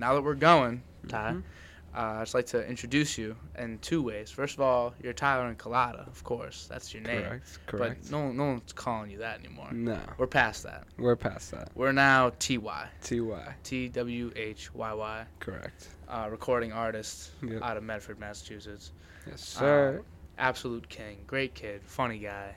now that we're going, Ty, Mhm. uh, I'd just like to introduce you in two ways. First of all, you're Tyler and Colada, of course. That's your name. Correct. Correct. But no, no one's calling you that anymore. no, We're past that. we're past that. We're now TY. Ty. T W H Y Y. Correct. Uh, recording artist Yep. out of Medford, Massachusetts. Yes, sir. Absolute king. Great kid. Funny guy.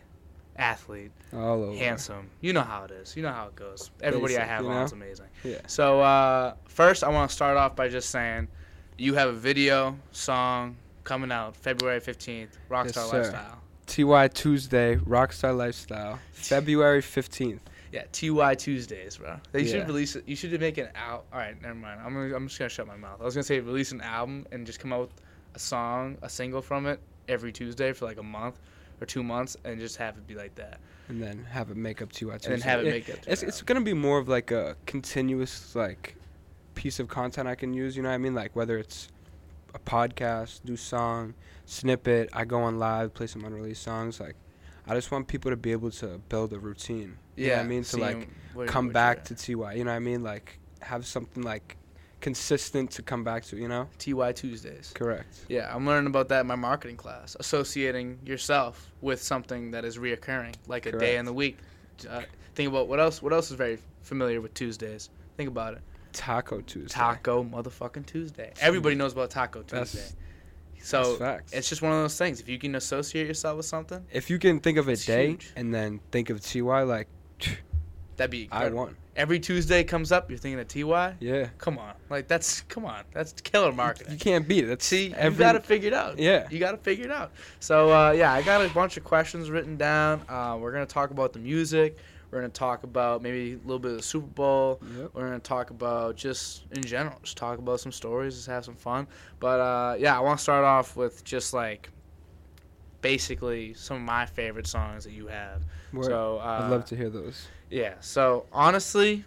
Athlete. Handsome. You know how it is. You know how it goes. Everybody I have you on is amazing. Yeah. So uh, first, I want to start off by just saying, you have a video song coming out February fifteenth. Rockstar Yes, sir. Lifestyle. Ty Tuesday, Rockstar Lifestyle, February 15th. Yeah, TY Tuesdays, bro. They Yeah. should release it. You should make an out. All right, never mind. I'm gonna, I'm just gonna shut my mouth. I was gonna say release an album and just come out with a song, a single from it every Tuesday for like a month or two months, and just have it be like that. And then have it make up Ty Tuesday. And then have it Yeah, make up to It's, it's gonna be more of like a continuous like piece of content I can use. You know what I mean? Like whether it's a podcast, do song, snippet. I go on live, play some unreleased songs. Like I just want people to be able to build a routine. You know what I mean? To like come back to Ty. You know what I mean? Like have something like consistent to come back to. You know? TY Tuesdays. Correct. Yeah, I'm learning about that in my marketing class. Associating yourself with something that is reoccurring, like a day in the week. Uh, think about what else. What else is very familiar with Tuesdays? Think about it. Taco Tuesday. Taco motherfucking Tuesday. Everybody knows about Taco That's- Tuesday. So That's it's just one of those things. If you can associate yourself with something, if you can think of a It's day huge. and then think of Ty, like that'd be I won. Every Tuesday comes up, you're thinking of TY. Yeah. Come on, like that's come on, that's killer marketing. You can't beat it. That's See, every, you got to figure it out. Yeah. You got to figure it out. So, uh, yeah, I got a bunch of questions written down. Uh, we're going to talk about the music. We're going to talk about maybe a little bit of the Super Bowl. Yep. We're going to talk about just in general, just talk about some stories, just have some fun. But, uh, yeah, I want to start off with just like basically some of my favorite songs that you have. Word. So, uh, I'd love to hear those. Yeah. So, honestly,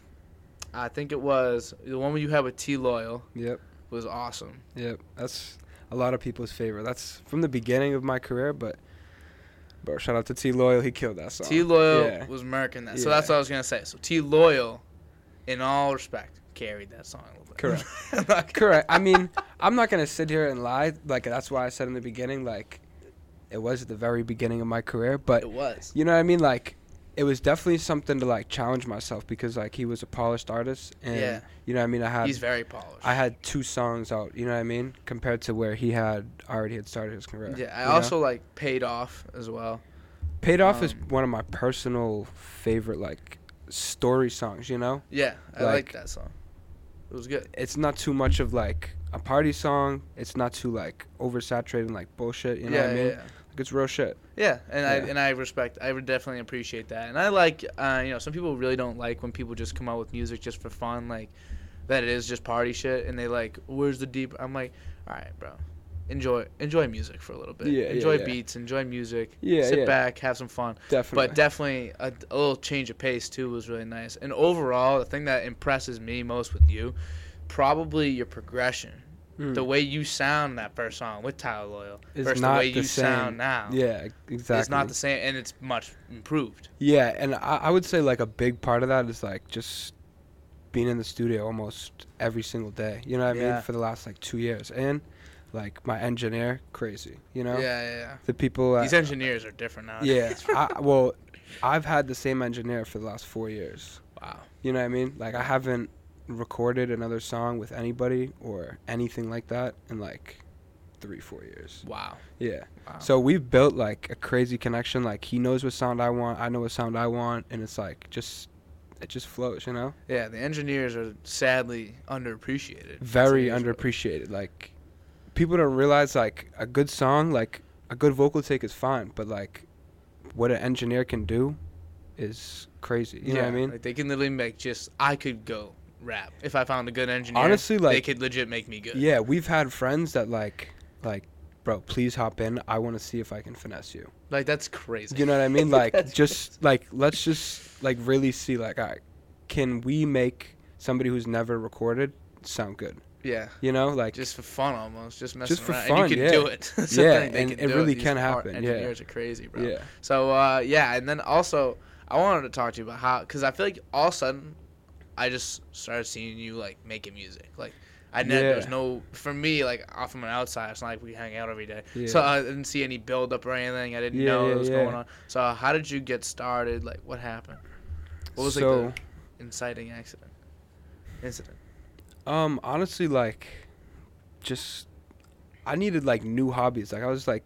I think it was the one you had with T Loyal Yep. was awesome. Yep. That's a lot of people's favorite. That's from the beginning of my career, but bro, shout out to T Loyal. He killed that song. T Loyal Yeah. was murking that. So Yeah. that's what I was gonna say. So T Loyal, in all respect, carried that song a little bit. Correct. I'm not gonna- Correct. I mean, I'm not gonna sit here and lie. Like that's why I said in the beginning, like it was at the very beginning of my career. But it was. you know what I mean? Like it was definitely something to like challenge myself because like he was a polished artist, and Yeah. you know what I mean. I had He's very polished. I had two songs out. You know what I mean? Compared to where he had already had started his career. yeah. I you know? also like paid off as well. Paid Off is Um, one of my personal favorite like story songs, you know? Yeah, I like, Like- that song. It was good. It's not too much of like a party song. It's not too like oversaturated and like bullshit, you know yeah, what I mean? yeah, Like it's real shit. yeah. And I and I respect. I would definitely appreciate that. And I like. Uh, you know, some people really don't like when people just come out with music just for fun, like that. It is just party shit, and they like, where's the deep? I'm like, all right, bro. Enjoy enjoy music for a little bit. Yeah, yeah, enjoy yeah. beats, enjoy music. Yeah, sit yeah. back, have some fun. Definitely. But definitely a, a little change of pace too was really nice. And overall, the thing that impresses me most with you, probably your progression. Mm. The way you sound that first song with Tyler Loyal It's versus not the way the you same. sound now. yeah, exactly. It's not the same, and it's much improved. Yeah, and I, I would say like a big part of that is like just being in the studio almost every single day. You know what I Yeah. mean? For the last like two years, and like my engineer, crazy. You know, Yeah, yeah, yeah. the people. These at- engineers are different now. yeah, I, well, I've had the same engineer for the last four years. wow. You know what I mean? Like I haven't recorded another song with anybody or anything like that in like three, four years. Wow. Yeah. Wow. So we've built like a crazy connection. Like he knows what sound I want, I know what sound I want, and it's like just it just flows, you know. yeah, the engineers are sadly underappreciated. Very That's the issue. underappreciated. Like people don't realize like a good song, like a good vocal take is fine, but like what an engineer can do is crazy. You know what I mean? Like they can literally make just I could go rap if I found a good engineer. Honestly, like they could legit make me good. Yeah, we've had friends that like like bro, please hop in. I want to see if I can finesse you. Like that's crazy. You know what I mean? Like just like let's just like really see like all right, can we make somebody who's never recorded sound good? Yeah. You know, like Just for fun, almost, just messing Just for around. fun, and you can yeah. do it. The Yeah, and it really These can happen, yeah. Engineers are crazy, bro. yeah. So uh, yeah, and then also I wanted to talk to you about how, because I feel like all of a sudden, I just started seeing you like making music. Like I never there was no for me like off from an outside. It's not like we hang out every day, Yeah. so I didn't see any build up or anything. I didn't Yeah, know yeah, what was yeah. going on. So how did you get started? Like what happened? What was so, like the inciting accident? Incident. um, honestly, like, just I needed like new hobbies. Like I was like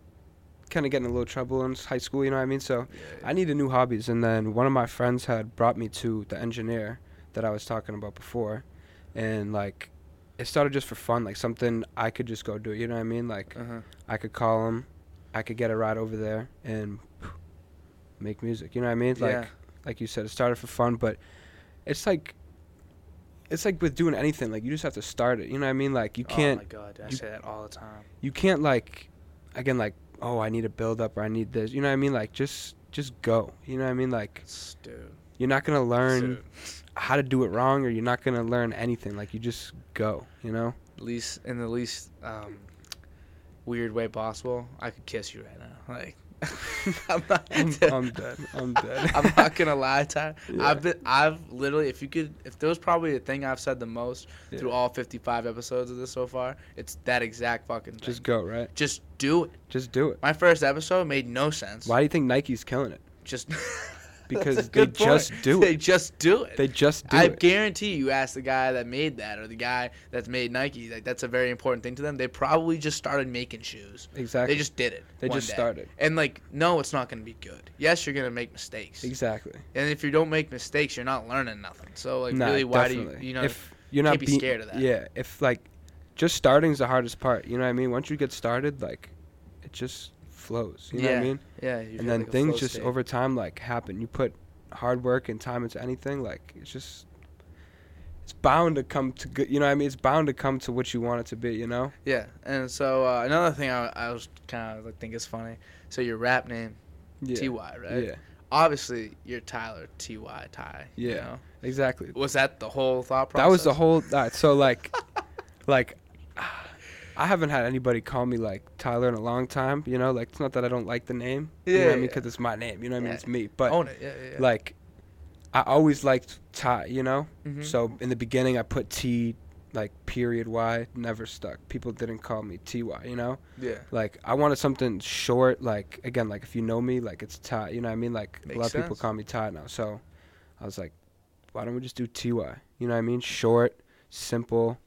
kind of getting a little trouble in high school. You know what I mean? So I needed new hobbies, and then one of my friends had brought me to the engineer that I was talking about before, and like it started just for fun, like something I could just go do. You know what I mean? Like Uh huh. I could call him, I could get a ride over there and make music. You know what I mean? Like Yeah. like you said, it started for fun, but it's like it's like with doing anything, like you just have to start it. You know what I mean? Like you can't Oh my god, I you- say that all the time. you can't like again like oh I need a build up or I need this. You know what I mean? Like just just go. You know what I mean? Like Dude. you're not gonna learn Dude. how to do it wrong or you're not gonna learn anything. Like you just go. You know? least in the least um, weird way possible, I could kiss you right now. Like I'm not. I'm, I'm dead. I'm dead. I'm not gonna lie, Ty. Yeah. I've been, I've literally, if you could, if there was probably a thing I've said the most through all 55 episodes of this so far, it's that exact fucking thing. Just go, right? just do it. Just do it. My first episode made no sense. Why do you think Nike's killing it? Just Because they point. just do it. They just do it. They just do I it. I guarantee you ask the guy that made that or the guy that's made Nike, like that's a very important thing to them. They probably just started making shoes. Exactly. They just did it. They just day. started. And like, no, it's not gonna be good. Yes, you're gonna make mistakes. Exactly. And if you don't make mistakes, you're not learning nothing. So like, Nah, really, why definitely. do you, you know? if you're not can't be being- scared of that. Yeah, if like just starting's the hardest part. You know what I mean? Once you get started, like it just flows. You know what Yeah, I mean? yeah. And then like things just state. over time like happen. You put hard work and time into anything, like it's just it's bound to come to good. You know what I mean? It's bound to come to what you want it to be. You know? Yeah, and so uh, another thing I, I was kind of like think is funny. So your rap name Yeah. Ty, right? Yeah. Obviously, you're Tyler Ty Ty. You Yeah. know? Exactly. Was that the whole thought process? That was the whole. Alright, so like, like, I haven't had anybody call me like Tyler in a long time. You know, like it's not that I don't like the name. Yeah, you know Yeah, what I mean? yeah. Because it's my name. You know what I mean? It's me. But Own it. Yeah, yeah. yeah. like, I always liked Ty. You know. Mhm. So in the beginning, I put T, like period Y. Never stuck. People didn't call me Ty. You know. yeah. Like I wanted something short. Like again, like if you know me, like it's Ty. You know what I mean? Like a Makes lot of people call me Ty now. So I was like, why don't we just do Ty? You know what I mean? Short, simple,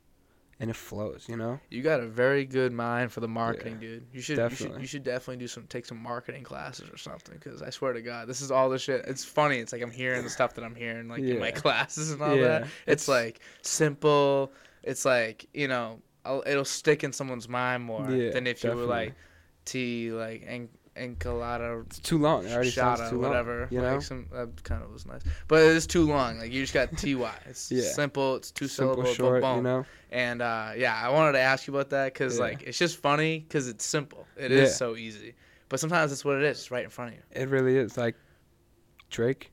and it flows. You know? You got a very good mind for the marketing, Yeah, dude. You should, you should definitely. you should definitely do some take some marketing classes or something. Because I swear to God, this is all the shit. It's funny. It's like I'm hearing the stuff that I'm hearing like in my classes and all Yeah, that. It's, it's- like simple. It's like you know, I'll, it'll stick in someone's mind more Yeah, than if you were like T like en- enchilada It's too long. It already sounds too long. whatever. You like know? some that kind of was nice, but it's too long. Like you just got Ty. It's Yeah. simple. It's two Simple, syllables. short. boom, You know? And uh, yeah, I wanted to ask you about that because Yeah. like it's just funny because it's simple. It is Yeah. so easy, but sometimes it's what it is. Right in front of you. It really is. Like Drake.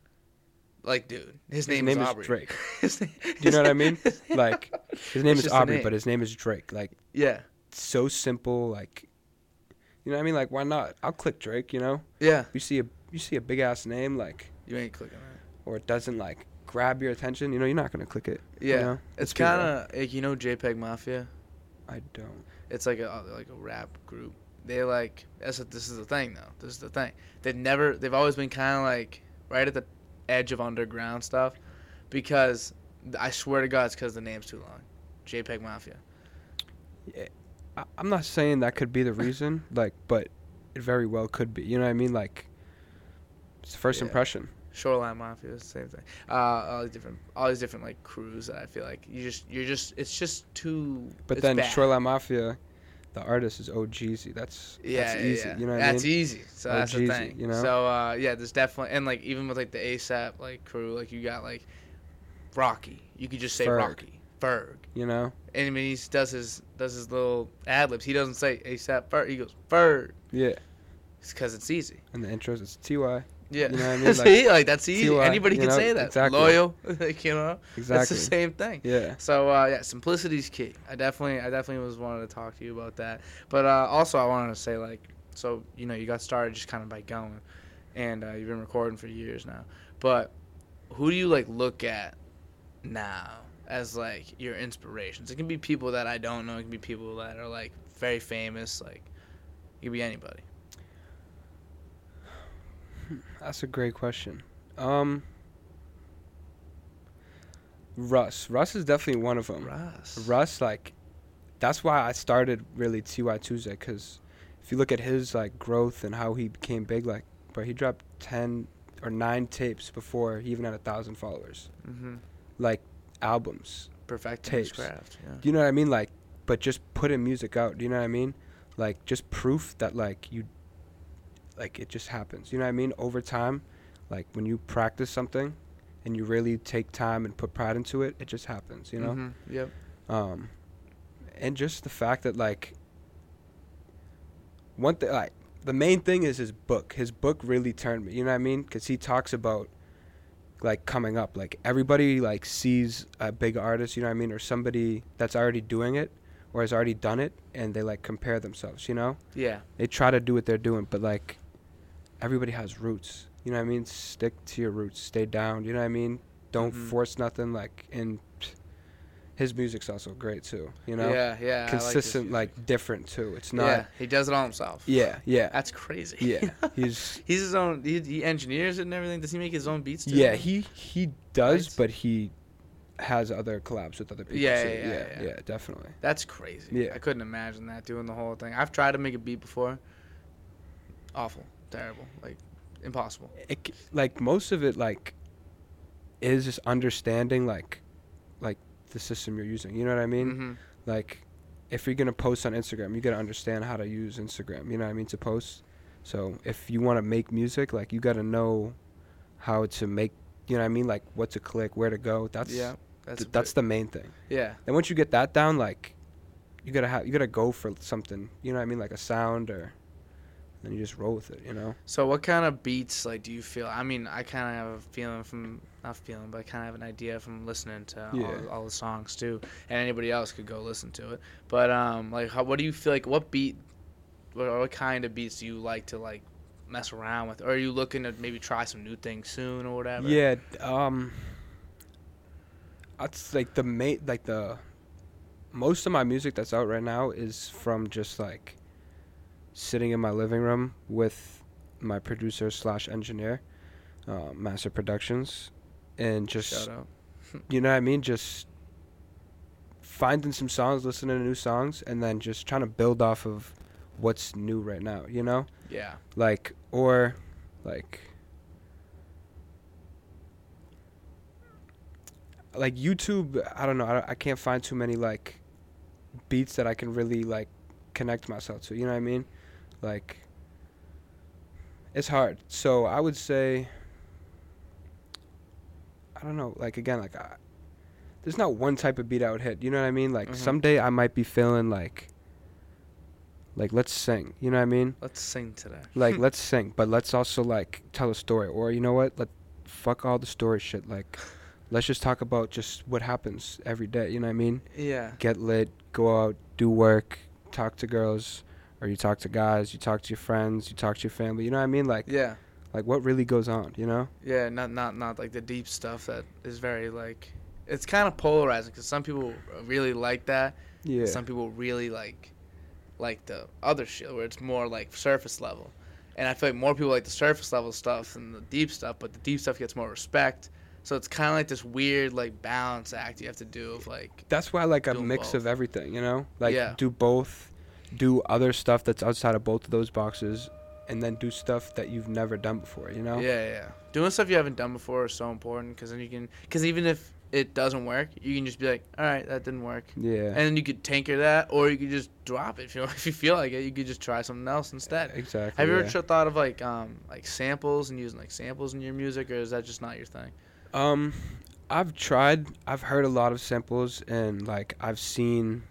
Like, dude, his His name, name is is Aubrey. Drake. His name- Do you know what I mean? Like his name It's is Aubrey, name. but his name is Drake. Like yeah, so simple. Like you know what I mean? Like why not? I'll click Drake. You know? yeah. You see a you see a big ass name like. You ain't clicking that. or it doesn't like grab your attention, you know, you're not gonna click it. you Yeah, know? it's real. kind of like you know JPEG Mafia. I don't. It's like a uh, like a rap group. They like that's what this is the thing though. This is the thing. They've never they've always been kind of like right at the edge of underground stuff because I swear to God it's because the name's too long. JPEG Mafia. I, I'm not saying that could be the reason, like, but it very well could be. You know what I mean? Like, it's first Yeah. impression. Shoreline Mafia is the same thing. Uh, all these different, all these different like crews that I feel like you just, you're just, it's just too. But then bad. Shoreline Mafia, the artist is OHGEESY. That's Yeah, that's easy. yeah. You know what that's I mean? easy. So that's the OHGEESY, thing. you know? So uh, yeah, there's definitely and like even with like the ASAP like crew, like you got like Rocky. You could just say Ferg. Rocky, Ferg. You know? And I mean he does his does his little ad libs. He doesn't say ASAP Ferg. He goes Ferg. Yeah. It's because it's easy. And the intros, it's Ty. Yeah. You know what I mean? See, like that's easy. TY, Anybody can know? say that. Exactly. Loyal, like you know. That's Exactly. the same thing. Yeah. So uh, yeah, simplicity's key. I definitely, I definitely was wanted to talk to you about that. But uh, also, I wanted to say like, so you know, you got started just kind of by going, and uh, you've been recording for years now. But who do you like look at now as like your inspirations? It can be people that I don't know. It can be people that are like very famous. Like it could be anybody. That's a great question. Um, Russ. Russ is definitely one of them. Russ. Russ, like, that's why I started really Ty Tuesday, because if you look at his like growth and how he became big, like, but he dropped ten or nine tapes before he even had a thousand followers, Mm-hmm. like albums. Perfect Tapes. craft. Yeah. Do you know what I mean? Like, but just putting music out. Do you know what I mean? Like, just proof that like you, like it just happens. You know what I mean? Over time, like when you practice something, and you really take time and put pride into it, it just happens. You know. Mhm. Yep. um and just the fact that like one thing like the main thing is his book his book really turned me you know what i mean because he talks about like coming up like everybody like sees a big artist you know what i mean or somebody that's already doing it or has already done it and they like compare themselves you know Yeah. they try to do what they're doing but like everybody has roots you know what i mean stick to your roots stay down you know what i mean don't Mhm. force nothing like and his music's also great too you know yeah. Yeah. I like consistent like, different too it's not yeah. He does it all himself. yeah yeah, That's crazy. Yeah, he's He's his own. He, he engineers it and everything. Does he make his own beats? Too? yeah he he does Right. but he has other collabs with other people Yeah, too. yeah, yeah, yeah, yeah. definitely That's crazy. Yeah. I couldn't imagine that doing the whole thing. I've tried to make a beat before. Awful. Terrible. Like impossible. it, like most of it like is just understanding like like the system you're using you know what i mean hmm like if you're gonna post on Instagram, you gotta understand how to use Instagram. You know what I mean to post. So if you want to make music, like you gotta know how to make. You know what I mean, like what to click, where to go. That's yeah. That's th- that's the main thing. yeah. Then once you get that down, like you gotta have you gotta go for something. You know what I mean, like a sound or. Then you just roll with it. You know. So what kind of beats like do you feel? I mean, I kind of have a feeling from not feeling, but I kind of have an idea from listening to Yeah. all, all the songs too, and anybody else could go listen to it. But um, like, how, what do you feel like? What beat? What, what kind of beats do you like to like mess around with? Or are you looking to maybe try some new things soon or whatever? Yeah. Um. That's like the main like the. Most of my music that's out right now is from just like. Sitting in my living room with my producer slash engineer, uh, Master Productions, and just you know what I mean, just finding some songs, listening to new songs, and then just trying to build off of what's new right now. You know Yeah. like or like like YouTube I don't know I, I can't find too many like beats that I can really like connect myself to you know what I mean like it's hard so I would say I don't know like again like I, there's not one type of beat I would hit you know what I mean like Mhm. someday I might be feeling like like let's sing you know what I mean Let's sing today. like let's sing but let's also like tell a story or you know what let fuck all the story shit like let's just talk about just what happens every day you know what i mean yeah. get lit go out do work talk to girls or you talk to guys you talk to your friends you talk to your family you know what i mean like Yeah. like what really goes on you know Yeah. Not not not like the deep stuff that is very like. It's kind of polarizing because some people really like that. yeah Some people really like like the other shit where it's more like surface level. And I feel like more people like the surface level stuff than the deep stuff, but the deep stuff gets more respect. So it's kind of like this weird like balance act you have to do of like that's why I like a mix both. of everything you know like Yeah. do both do other stuff that's outside of both of those boxes and then do stuff that you've never done before you know yeah, yeah. Doing stuff you haven't done before is so important because then you can because even if it doesn't work, you can just be like, all right, that didn't work, yeah and then you could tinker that, or you could just drop it if you if you feel like it. You could just try something else instead. exactly Have you ever yeah. tr- thought of like um like samples and using like samples in your music, or is that just not your thing? Um, I've tried. I've heard a lot of samples, and like I've seen,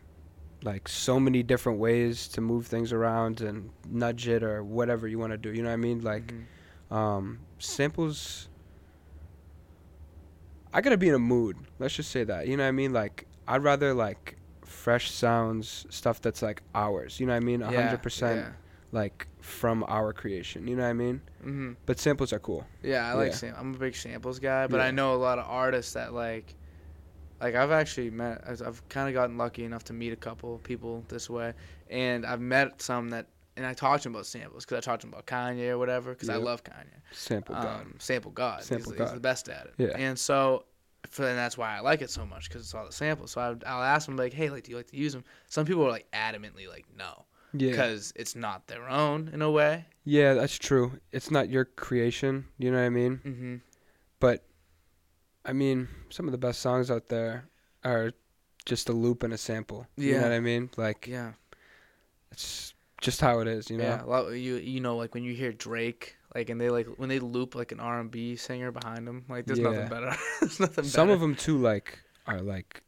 like so many different ways to move things around and nudge it or whatever you want to do. You know what I mean? Like, Mhm. um, samples. I gotta be in a mood. Let's just say that. You know what I mean? Like, I'd rather like fresh sounds, stuff that's like ours. You know what I mean? A Yeah, hundred percent like from our creation. You know what I mean? Yeah. hmm But samples are cool. yeah, I like Yeah. sam- I'm a big samples guy, but I know a lot of artists that like like I've actually met. I've- kind of gotten lucky enough to meet a couple people this way, and I've met some that. And I talked to them about samples because I talked to them about Kanye or whatever because I love Kanye. Sample God. Um, sample God. Sample he's, he's the best at it. Yeah. And so, for, and that's why I like it so much because it's all the samples. So I, I'll ask them like, hey, like, do you like to use them? Some people are like adamantly like no Yeah. because it's not their own in a way. Yeah, that's true. It's not your creation. You know what I mean? Mm-hmm. But I mean, some of the best songs out there are just a loop and a sample. You Yeah. know what I mean? Like Yeah. it's just how it is. You know? Yeah. You you know like when you hear Drake like and they like when they loop like an R and B singer behind them like there's Yeah. nothing better. there's nothing Some better. of them too, like are like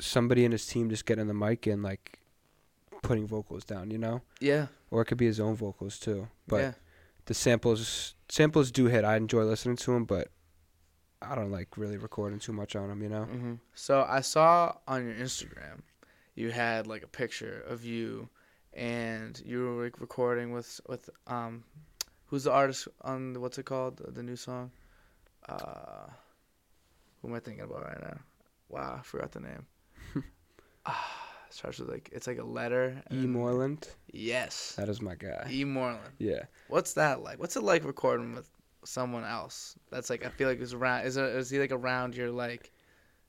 somebody in his team just getting the mic and like putting vocals down. You know? Yeah. Or it could be his own vocals too. But yeah. the samples samples do hit. I enjoy listening to them, but I don't like really recording too much on them. You know? hmm So I saw on your Instagram, you had like a picture of you, and you were like, recording with with um, who's the artist on the, what's it called the, the new song? Uh, who am I thinking about right now? Wow, I forgot the name. ah, it starts with like it's like a letter. E Moreland, Yes. that is my guy. E Moreland. Yeah. What's that like? What's it like recording with someone else? That's like I feel like is around. Is it is he like around your like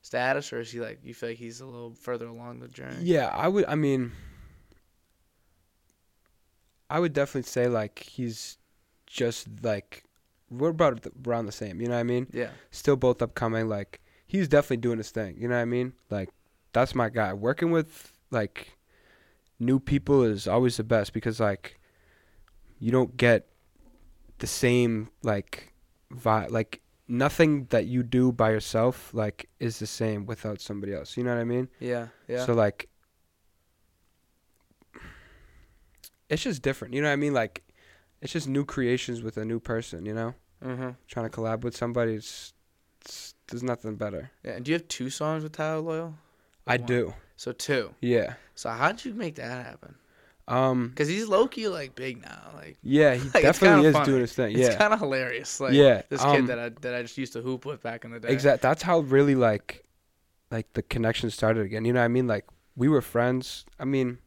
status, or is he like you feel like he's a little further along the journey? Yeah, I would. I mean, I would definitely say like he's just like we're about the- around the same. You know what I mean? Yeah. Still both upcoming. Like he's definitely doing his thing. You know what I mean? Like that's my guy. Working with like new people is always the best because like you don't get the same like vibe. Like nothing that you do by yourself like is the same without somebody else. You know what I mean? Yeah. Yeah. So like it's just different. You know what I mean? Like it's just new creations with a new person, you know? mm-hmm. Trying to collab with somebody it's, it's there's nothing better. Yeah. And do you have two songs with Tyler Loyal? I One. do. So two. Yeah. So how'd you make that happen? Um Because he's low key like big now. Like yeah, he Like, definitely is funny. doing his thing. Yeah, it's kind of hilarious. Like yeah. this um, kid that I that I just used to hoop with back in the day. Exact. That's how really like, like the connection started again. You know what I mean? Like we were friends. I mean,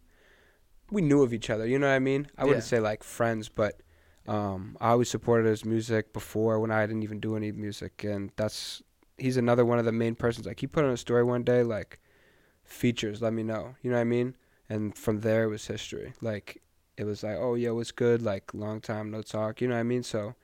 we knew of each other. You know what I mean? I wouldn't Yeah. say like friends, but um, I always supported his music before when I didn't even do any music, and that's he's another one of the main persons. Like he put on a story one day like, features. Let me know. You know what I mean? And from there it was history. Like it was like, oh yeah, what's good? Like long time no talk. You know what I mean? So,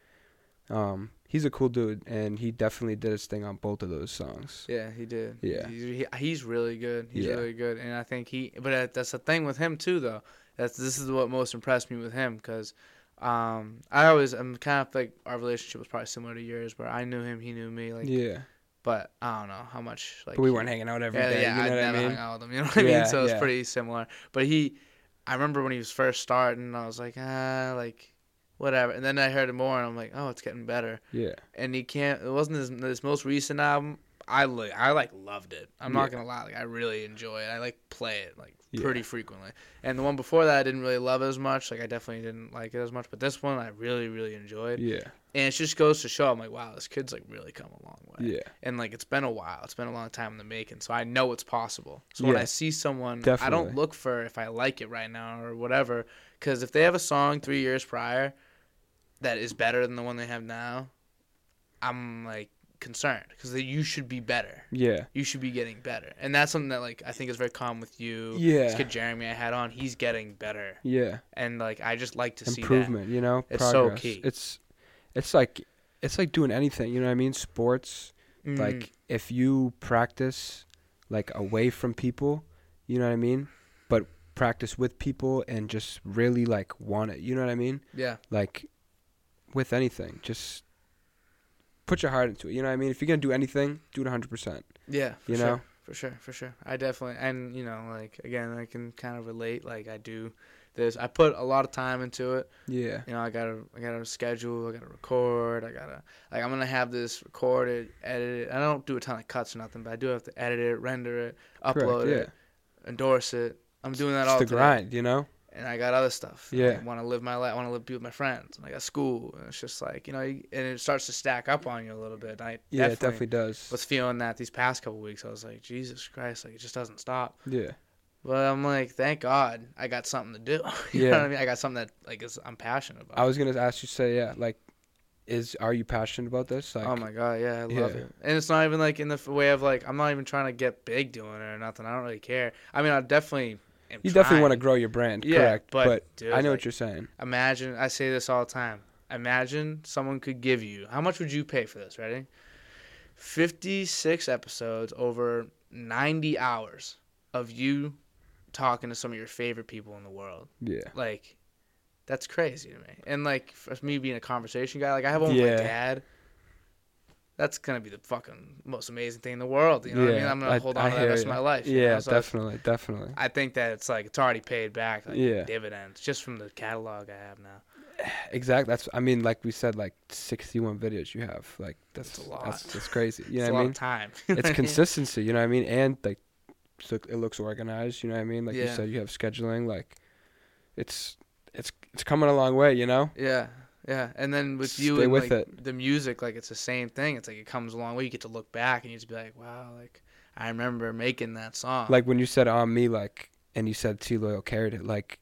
um, he's a cool dude, and he definitely did his thing on both of those songs. Yeah, he did. Yeah. he's, he, he's really good. He's Yeah. really good, and I think he. But uh, that's the thing with him too, though. That's this is what most impressed me with him because, um, I always I'm kind of like our relationship was probably similar to yours, where I knew him, he knew me, like. yeah, But I don't know how much like. but we he- weren't hanging out every yeah, day. yeah, you know I what never I mean? hung out with him. You know what I mean? Yeah, So it's yeah. pretty similar. But he, I remember when he was first starting, I was like, ah, like, whatever. And then I heard it more, and I'm like, oh, it's getting better. Yeah, and he can't. It wasn't his, his most recent album. I li- I like loved it. I'm not gonna lie. Like I really enjoy it. I like play it like Yeah. pretty frequently. And the one before that, I didn't really love as much. Like I definitely didn't like it as much. But this one, I really really enjoyed. yeah, And it just goes to show, I'm like, wow, this kid's like really come a long way. yeah, And like it's been a while. It's been a long time in the making. So I know it's possible. So when I see someone, I don't look for if I like it right now or whatever. Because if they have a song three years prior that is better than the one they have now, I'm like concerned because you should be better. yeah, You should be getting better, and that's something that like I think is very common with you. Yeah. this kid Jeremy I had on, he's getting better, yeah. and like I just like to see. Improvement, you know, It's so progress. key. It's, it's like, it's like doing anything. You know what I mean? Sports. Mm, Like if you practice, like away from people, you know what I mean? But practice with people and just really like want it. You know what I mean? yeah, like with anything just put your heart into it you know what i mean if you're gonna do anything do it 100% Yeah, for You sure. know? For sure, for sure. I definitely and you know, like again, I can kind of relate. Like I do this. I put a lot of time into it. yeah You know, I gotta I gotta schedule, I gotta record, I gotta like I'm gonna have this recorded, edited. I don't do a ton of cuts or nothing, but I do have to edit it, render it, upload Correct, yeah it, endorse it. I'm doing that it's all the today. grind you know and I got other stuff. Yeah. I want to live my life. I want to live be with my friends. And I got school, and it's just like you know, and it starts to stack up on you a little bit. I Yeah, it definitely definitely does. was feeling that these past couple weeks. I was like, Jesus Christ, like it just doesn't stop. Yeah. But I'm like, thank God I got something to do. you Yeah. know what I mean? I got something that like is I'm passionate about. I was gonna ask you, say, yeah, like, is are you passionate about this? Like, oh my god, yeah, I love Yeah. it. And it's not even like in the way of like I'm not even trying to get big doing it or nothing. I don't really care. I mean, I definitely. You definitely want to grow your brand, Yeah, correct? but, dude, I know like- what you're saying. Imagine, I say this all the time. Imagine someone could give you, how much would you pay for this? Ready? 56 episodes over 90 hours of you talking to some of your favorite people in the world. Yeah. Like, that's crazy to me. And, like, for me being a conversation guy, like, I have one with my dad. That's going to be the fucking most amazing thing in the world. You know what I mean? I'm going to hold on to that rest of my life. you Yeah? So definitely, definitely. I think that it's like, it's already paid back, like, Yeah. dividends, just from the catalog I have now. Exactly. That's. I mean, like we said, like 61 videos you have. Like that's That's a lot. That's, that's crazy. You know a what I long mean? time. It's consistency. You know what I mean? And like, it looks organized. You know what I mean? Like you said, you have scheduling. Like, it's it's it's coming a long way. You know? Yeah, yeah. And then with you and with like it. the music, like it's the same thing. It's like it comes a long way. You get to look back and you just be like, wow, like I remember making that song. Like when you said on me, like, and you said T Loyal carried it. Like,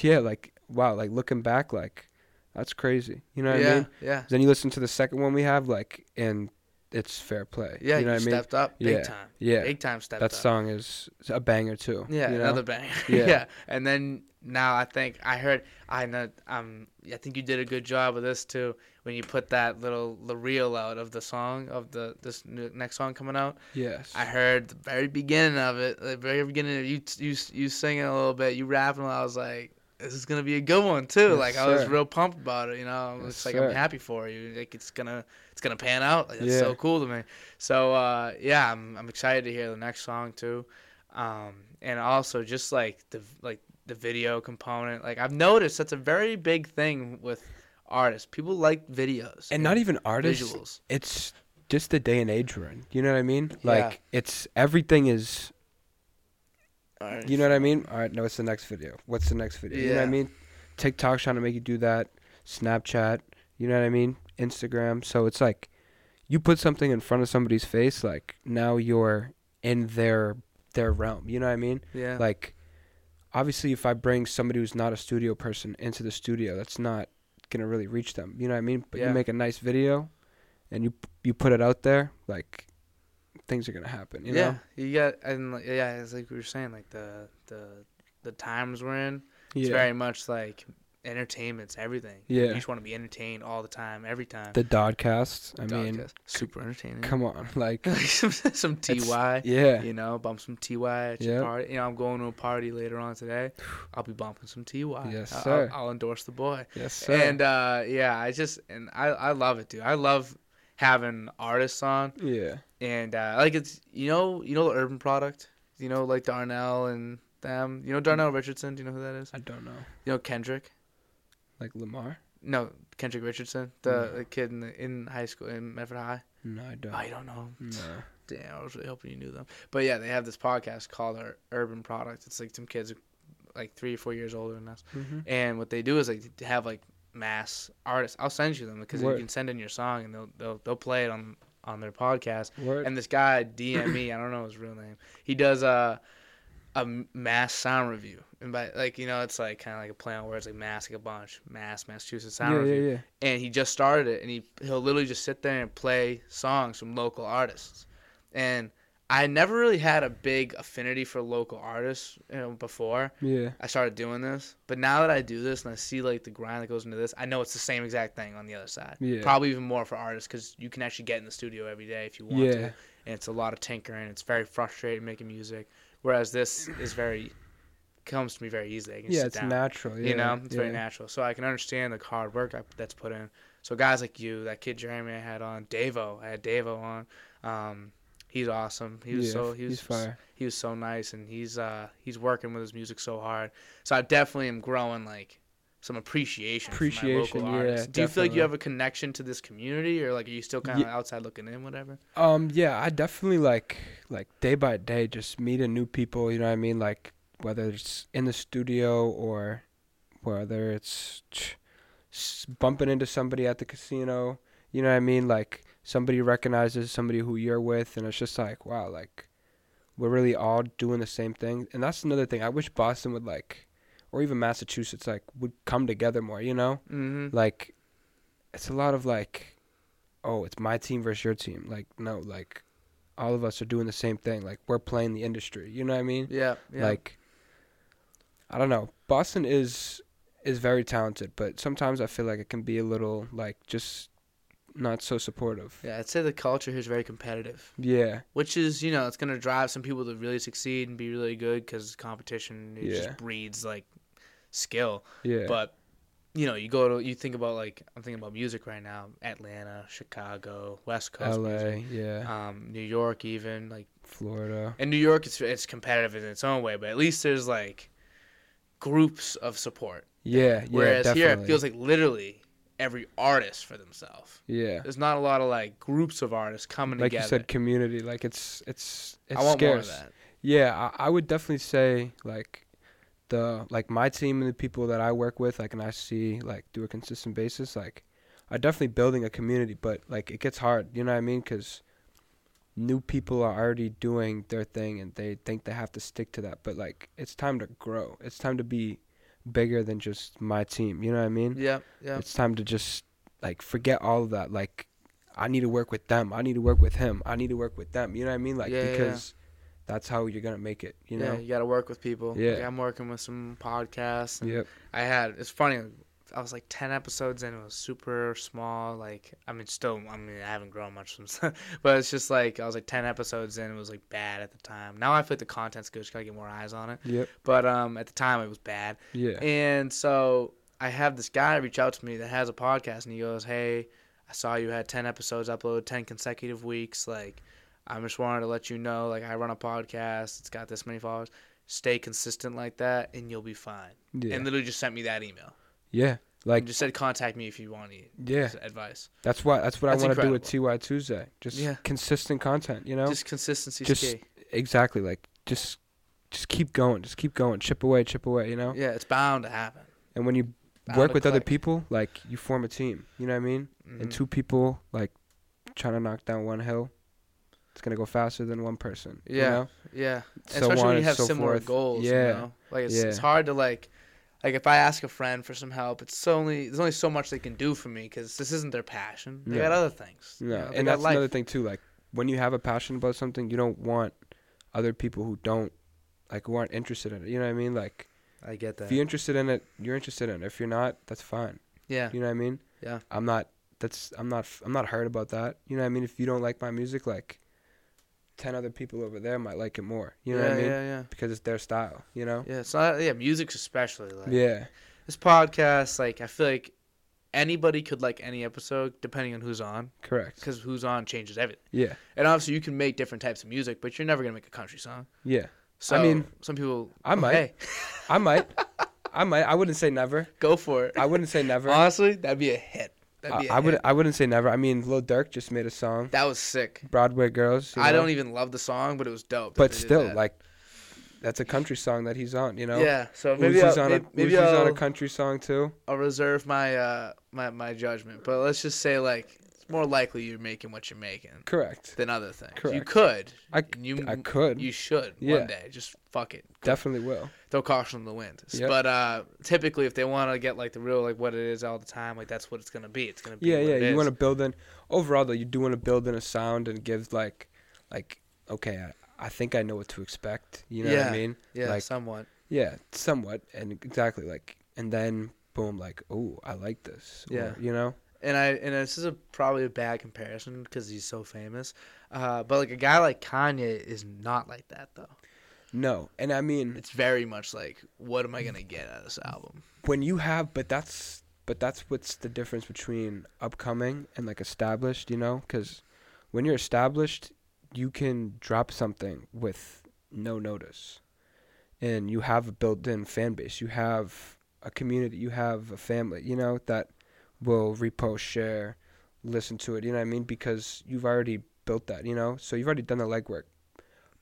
yeah, like wow, like looking back, like that's crazy. You know what yeah, I mean? yeah, Then you listen to the second one we have, like, and it's fair play. yeah. you know what I mean? stepped up big Yeah, time. Yeah, Big time stepped that up. That song is a banger too. Yeah, you know? another banger. Yeah. Yeah. And then now I think I heard I know um I think you did a good job with this too when you put that little the reel out of the song of the this new, next song coming out. Yes. I heard the very beginning of it, the very beginning of you you you singing a little bit, you rapping. And I was like, this is gonna be a good one too. Yes, like I was real pumped about it. You know, Yes, it's like sir. I'm happy for you. Like it's gonna it's gonna pan out. Like, that's Yeah. so cool to me. So uh, yeah, I'm I'm excited to hear the next song too, um, and also just like the like the video component. Like I've noticed that's a very big thing with artists. People like videos and not even artists. visuals. It's just the day and age we're in. You know what I mean? Yeah. Like it's everything is. Alright. You know what I mean? All right. No, what's the next video? What's the next video? You know what I mean? TikTok's trying to make you do that. Snapchat. You know what I mean? Instagram. So it's like, you put something in front of somebody's face, like now you're in their their realm. You know what I mean? Yeah. Like, obviously, if I bring somebody who's not a studio person into the studio, that's not gonna really reach them. You know what I mean? But Yeah. you make a nice video, and you you put it out there, like things are gonna happen. You yeah, know? you got and like, yeah, it's like we were saying, like the the the times we're in. It's Yeah. very much like entertainment's everything. Yeah. you just want to be entertained all the time, every time. The DOD-Cast. I mean, super entertaining. come on, like some, some Ty. Yeah. You know, bump some Ty at your Yep. party. You know, I'm going to a party later on today. I'll be bumping some Ty. Yes, I'll- sir. I'll, I'll endorse the boy. Yes, sir. And uh, yeah, I just and I I love it, dude. I love having artists on. yeah. and uh, like it's you know you know the Urban Product, you know like Darnell and them. You know Darnell Richardson. Do you know who that is? I don't know. You know Kendrick? Like Lamar? No, Kendrick Richardson, the, No. the kid in the, in high school in Medford High. No, I don't. You don't know? no. Damn, I was really hoping you knew them. But yeah, they have this podcast called Ur- Urban Product. It's like some kids like three or four years older than us, Mm-hmm. and what they do is like they have like mass artists. I'll send you them because you can send in your song and they'll they'll they'll play it on on their podcast. Word. And this guy DM me, I don't know his real name. He does a a mass sound review, and by like you know, it's like kind of like a play on words, like mass, like a bunch, mass, Massachusetts sound yeah, review. yeah, yeah. And he just started it, and he he'll literally just sit there and play songs from local artists. And I never really had a big affinity for local artists, you know, before Yeah. I started doing this. But now that I do this and I see like the grind that goes into this, I know it's the same exact thing on the other side. Yeah. Probably even more for artists because you can actually get in the studio every day if you want Yeah. to and it's a lot of tinkering. It's very frustrating making music. Whereas this is very comes to me very easily. I can Yeah, it's down. natural. Yeah. you know, it's very natural. So I can understand the hard work I, that's put in. So guys like you, that kid Jeremy I had on, Davo, I had Davo on. Um, he's awesome. He was yeah, so he was fire. he was so nice, and he's uh he's working with his music so hard. So I definitely am growing like some appreciation. Appreciation, yeah, artists. Do you feel like you have a connection to this community, or like are you still kind of outside looking in, whatever? Um, yeah, I definitely like like day by day just meeting new people. You know what I mean? Like whether it's in the studio or whether it's bumping into somebody at the casino. You know what I mean? Like somebody recognizes somebody who you're with, and it's just like, wow, like we're really all doing the same thing. And that's another thing. I wish Boston would like, or even Massachusetts, like would come together more. You know, Mm-hmm. like it's a lot of like, oh, it's my team versus your team. Like no, like all of us are doing the same thing. Like we're playing the industry. You know what I mean? Yeah. Yeah. Like I don't know. Boston is is very talented, but sometimes I feel like it can be a little like just not so supportive. yeah, I'd say the culture here is very competitive, Yeah. which is you know it's gonna drive some people to really succeed and be really good because competition it Yeah. just breeds like skill. Yeah. But you know, you go to you think about like I'm thinking about music right now: Atlanta, Chicago, West Coast, LA, music, yeah. um, New York, even like Florida. And New York, it's it's competitive in its own way, but at least there's like groups of support. Yeah, yeah, Whereas definitely. here, it feels like literally every artist for themselves. yeah. There's not a lot of like groups of artists coming Like together. you said community, like it's it's it's I want more of that. Yeah, I, I would definitely say like the like my team and the people that I work with, like and I see like do a consistent basis, like are definitely building a community, but like it gets hard, you know what I mean? Because new people are already doing their thing and they think they have to stick to that, but like it's time to grow. It's time to be bigger than just my team. You know what I mean? Yeah, yeah, It's time to just like forget all of that. Like I need to work with them. I need to work with him. I need to work with them. You know what I mean? Like Yeah, yeah, yeah. because that's how you're gonna make it. You know? yeah. You got to work with people. Yeah. Like, I'm working with some podcasts. And Yep. I had it's funny. I was like ten episodes in. It was super small. Like I mean, still. I mean, I haven't grown much since. but it's just like I was like ten episodes in. It was like bad at the time. Now I feel like the content's good. Just gotta get more eyes on it. Yep. But um, at the time it was bad. Yeah. And so I have this guy reach out to me that has a podcast, and he goes, "Hey, I saw you had ten episodes uploaded, ten consecutive weeks. Like, I just wanted to let you know, like, I run a podcast. It's got this many followers. Stay consistent like that, and you'll be fine." Yeah. And literally just sent me that email. Yeah. Like and just said, "Contact me if you want any yeah. advice." That's what that's what That's I want to do with TY Tuesday. Just Yeah. consistent content. You know? Just consistency's Just- key. exactly. Like just just keep going. Just keep going. Chip away. Chip away. You know? Yeah, it's bound to happen. And when you Bound work with other people, like you form a team. You know what I mean? Mhm. And two people like trying to knock down one hill, it's gonna go faster than one person. you Yeah. know? Yeah. So especially when you have so similar forth. goals. Yeah. You know? Like it's, it's hard to like, like if I ask a friend for some help, it's only there's only so much they can do for me because this isn't their passion. They No. got other things. you know, and that's life. another thing too. Like when you have a passion about something, you don't want other people who don't like who aren't interested in it. You know what I mean? Like I get that. if you're interested in it, you're interested in it. If you're not, that's fine. yeah. You know what I mean? Yeah. I'm not. That's I'm not. I'm not hurt about that. You know what I mean? If you don't like my music, like ten other people over there might like it more. You know yeah, what I mean? Yeah, yeah. Because it's their style. You know? Yeah, it's not. Yeah, music's especially like Yeah. this podcast. Like I feel like anybody could like any episode depending on who's on Correct. because who's on changes everything. Yeah. And obviously you can make different types of music, but you're never gonna make a country song. Yeah. So I mean, some people. I might. Hey, I might. I might. I wouldn't say never. go for it. I wouldn't say never. Honestly, that'd be a hit. I, be would. I wouldn't say never. I mean, Lil Durk just made a song, That was sick. Broadway Girls. I know? don't even love the song, but it was dope. But still, like, that's a country song that he's on. You know. yeah. So maybe Uzi's on maybe, a maybe Uzi's on a country song too. I'll reserve my uh my my judgment. But let's just say like it's more likely you're making what you're making Correct. than other things. Correct. You could. I, you I could. you should Yeah. one day. Just fuck it. Definitely will. Throw caution to the wind. Yep. But uh typically if they want to get like the real like what it is all the time, like that's what it's gonna be. It's gonna be Yeah, yeah. You want to build in. Overall, though, you do want to build in a sound and give like, like, okay, I, I think I know what to expect. You know what I mean? yeah, like- somewhat. Yeah, somewhat, and exactly like, and then boom, like, oh, I like this. or, Yeah. you know. And I and this is a probably a bad comparison because he's so famous. Uh, but like a guy like Kanye is not like that though. No, and I mean, It's very much like, what am I gonna get out of this album? when you have but that's but that's what's the difference between upcoming and like established you know because when you're established you can drop something with no notice and you have a built-in fan base you have a community you have a family you know that will repost share listen to it you know what i mean because you've already built that you know so you've already done the legwork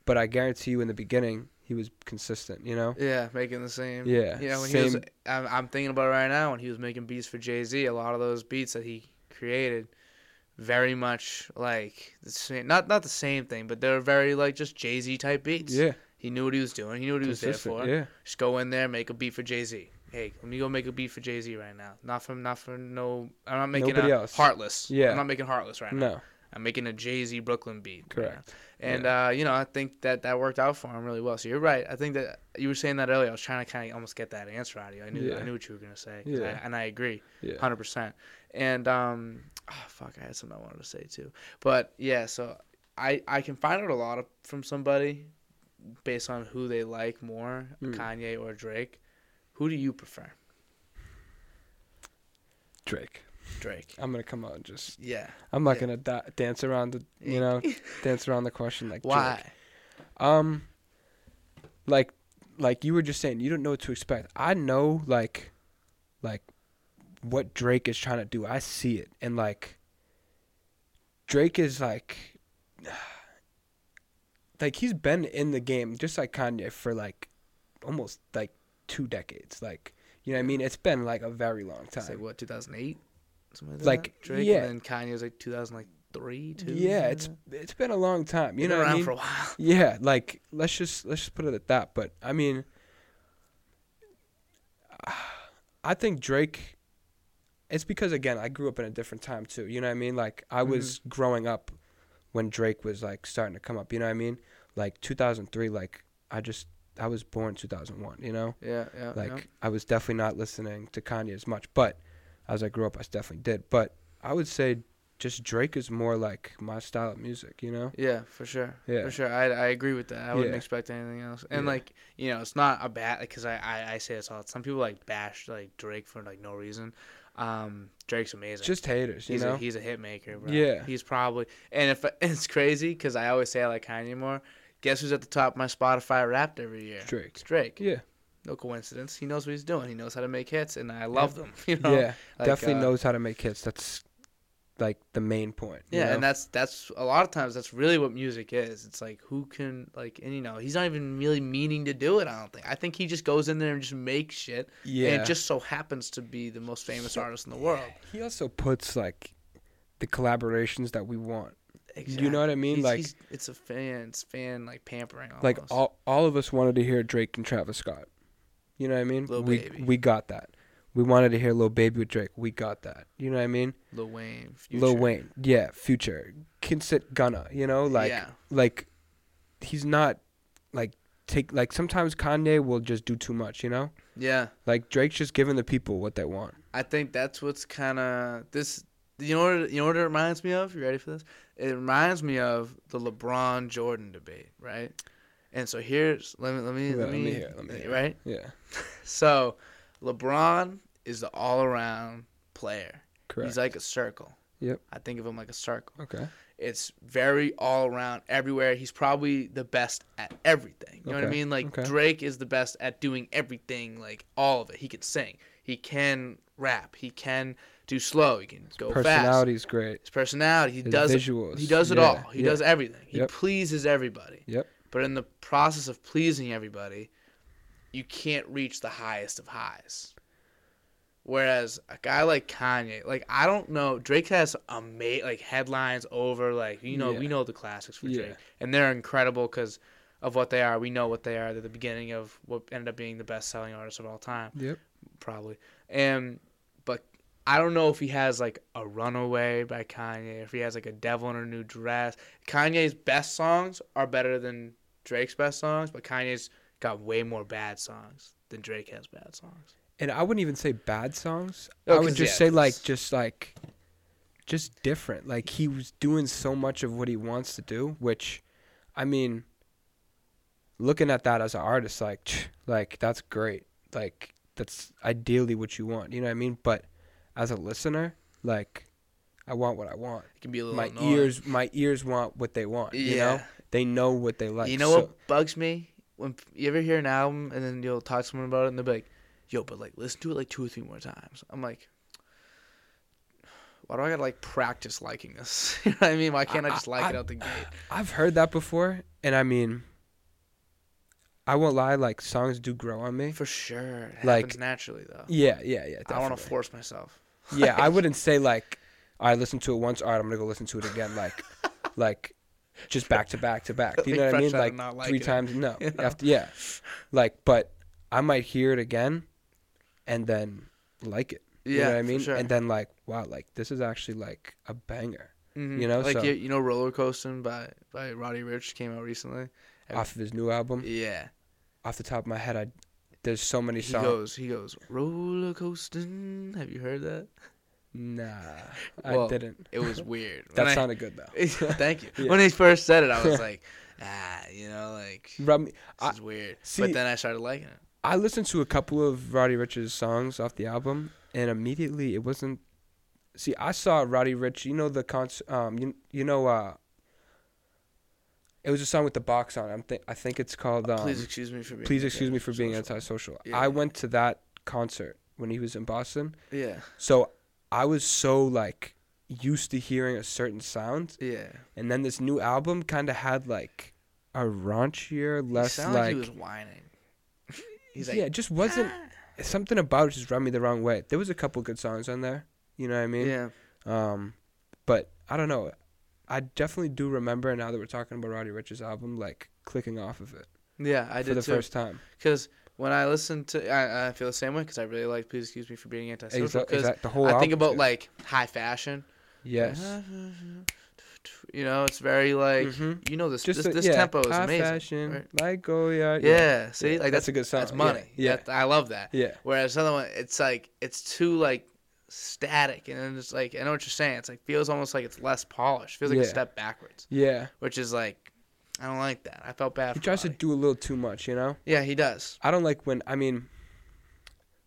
but i guarantee you in the beginning he was consistent. You know. Yeah, making the same. Yeah, Yeah, when he was, same- I'm, I'm thinking about it right now when he was making beats for Jay Z. A lot of those beats that he created, very much like the same. Not not the same thing, but they're very like just Jay Z type beats. Yeah. He knew what he was doing. He knew what he was there for. Yeah. Just go in there, make a beat for Jay Z. Hey, let me go make a beat for Jay Z right now. Not from not for no. I'm not making Nobody a else. Heartless. Yeah. I'm not making Heartless right now. No. I'm making a Jay Z Brooklyn beat. right. Correct. And uh, you know, I think that that worked out for him really well. So you're right. I think that you were saying that earlier. I was trying to kind of almost get that answer out of you. I knew I knew what you were gonna say. Yeah. I, and I agree, Yeah. hundred percent. And um, oh, fuck, I had something I wanted to say too. But yeah, so I I can find out a lot of, from somebody based on who they like more, Mm. Kanye or Drake. Who do you prefer? Drake. Drake. I'm gonna come out and just. Yeah. I'm not Yeah. gonna da- dance around the. You know, dance around the question like. Drake. Why? Um, like, like you were just saying, you don't know what to expect. I know, like, like, what Drake is trying to do. I see it, and like, Drake is like, like he's been in the game just like Kanye for like, almost like two decades. Like, you know what I mean? It's been like a very long It's like time. what 2008, something like, Like, that? Drake. yeah. And then Kanye was like 2003, two. Yeah, it's it's been a long time. You Been know what I around mean? for a while. Yeah, like let's just let's just put it at that. But I mean, I think Drake. It's because again, I grew up in a different time too. You know what I mean? Like I was mm-hmm. growing up when Drake was like starting to come up. You know what I mean? Like 2003. Like I just I was born 2001. You know, Yeah, yeah. like yeah. I was definitely not listening to Kanye as much. But as I grew up, I definitely did. But I would say just Drake is more like my style of music. You know? Yeah, for sure. Yeah. For sure. I, I agree with that. I wouldn't Yeah. expect anything else. And Yeah. like, you know, it's not a bad because I, I I say this all. Some people like bash like Drake for like no reason. Um, Drake's amazing. Just haters. You he's know? a he's a hit maker, bro. Yeah. He's probably and if it's crazy because I always say I like Kanye more. Guess who's at the top of my Spotify Wrapped every year? Drake. It's Drake. Yeah. No coincidence. He knows what he's doing. He knows how to make hits, and I love them. You know. yeah, Like, definitely uh, knows how to make hits. That's like the main point. Yeah, know? and that's that's a lot of times that's really what music is. It's like who can like and you know he's not even really meaning to do it. I don't think. I think he just goes in there and just makes shit, yeah. and it just so happens to be the most famous artist in the world. he also puts like the collaborations that we want. Exactly. You know what I mean? He's- like he's- it's a fan, it's fan like pampering. Almost. like all all of us wanted to hear Drake and Travis Scott. You know what I mean? Lil we Baby. we got that. We wanted to hear Lil Baby with Drake. We got that. You know what I mean? Lil Wayne, Lil Future. Wayne, yeah, Future, Kinsit Gunna. You know, like yeah, like he's not like take like sometimes Kanye will just do too much. You know, yeah. like Drake's just giving the people what they want. I think that's what's kind of this. You know what? You know what it reminds me of? You ready for this? It reminds me of the LeBron Jordan debate, right? And so here's let me let me let let me, me hear let me hear right. Yeah, So LeBron is the all around player. correct. He's like a circle. Yep. I think of him like a circle. okay. It's very all around everywhere. He's probably the best at everything. You know what I mean? Like okay. Drake is the best at doing everything, like all of it. He can sing. He can rap. He can do slow. He can go fast. Personality's great. His personality. He His does visuals. he does it yeah, all. He yeah. does everything. He Yep. pleases everybody. Yep. But in the process of pleasing everybody, you can't reach the highest of highs. Whereas a guy like Kanye, like I don't know, Drake has ama- like headlines over like you know Yeah. we know the classics for. Drake, and they're incredible because of what they are. We know what they are. They're the beginning of what ended up being the best selling artist of all time Yep. probably. And I don't know if he has like a Runaway by Kanye, if he has like a Devil in a New Dress. Kanye's best songs are better than Drake's best songs, but Kanye's got way more bad songs than Drake has bad songs. And I wouldn't even say bad songs. Oh, I would just yeah, say like just like just different. Like he was doing so much of what he wants to do, which I mean looking at that as an artist like like that's great. Like that's ideally what you want, you know what I mean? But as a listener, like I want what I want. It can be a little My annoying. ears my ears want what they want, you know? Yeah. They know what they like. you know so- what bugs me? When you ever hear an album and then you'll talk to someone about it and they'll be like, "Yo, but like listen to it like two or three more times." I'm like, why do I gotta like practice liking this? you know what I mean? Why can't I, I- just like it out the gate? I've heard that before, and I mean, I won't lie, like songs do grow on me. For sure. It Like- happens naturally though. Yeah, yeah, yeah. I want to force myself. yeah, I wouldn't say like I listened to it once. All right, I'm gonna go listen to it again. Like, like just back to back to back. Do you know what I mean? of Like three it. times. No, You know? after yeah, like but I might hear it again, and then like it. You Yeah, know what I mean? sure. And then like, wow, like this is actually like a banger Mhm. you know, like so- you, you know, roller coasting by by Roddy Ricch came out recently. Off of his new album. Yeah, Off the top of my head, I there's so many he songs. goes, he goes roller coasting. Have you heard that? Nah, Well, I didn't. It was weird. That I- sounded good though. Thank you. Yeah. When he first said it, I was like, ah, you know, like this Rub me- I- is weird. see- but then I started liking it. I listened to a couple of Roddy Ricch's songs off the album, and immediately it wasn't. See, I saw Roddy Ricch. You know the concert. Um, you you know. Uh, it was a song with the box on. I'm th- I think it's called. Um, please excuse me for being. Please excuse me for being antisocial. Yeah. I went to that concert when he was in Boston, Yeah, so I was so like used to hearing a certain sound, yeah. and then this new album kind of had like a raunchier, He less sounded like. he was whining. He's like, yeah, it just wasn't. "Ah." something about it just rubbed me the wrong way. There was a couple good songs on there. You know what I mean? Yeah, Um, but I don't know. I definitely do remember now that we're talking about Roddy Ricch's album, like clicking off of it yeah. I for did the too. first time. Because when I listen to, I, I feel the same way. Because I really like. Please excuse me for being antisocial. Because the whole I think about like high fashion. yes, You know, it's very like Mhm. you know this just this, this yeah, tempo is amazing. high amazing. fashion, right? like oh yeah, Yeah, see, Yeah, like that's that's a good song. That's money. yeah. That- I love that. yeah, Whereas another one, it's like it's too like static, and then it's like I know what you're saying. It's like feels almost like it's less polished. Feels like a step backwards, yeah. which is like I don't like that. I felt bad. He tries to do a little too much, you know. Yeah, he does. I don't like when I mean.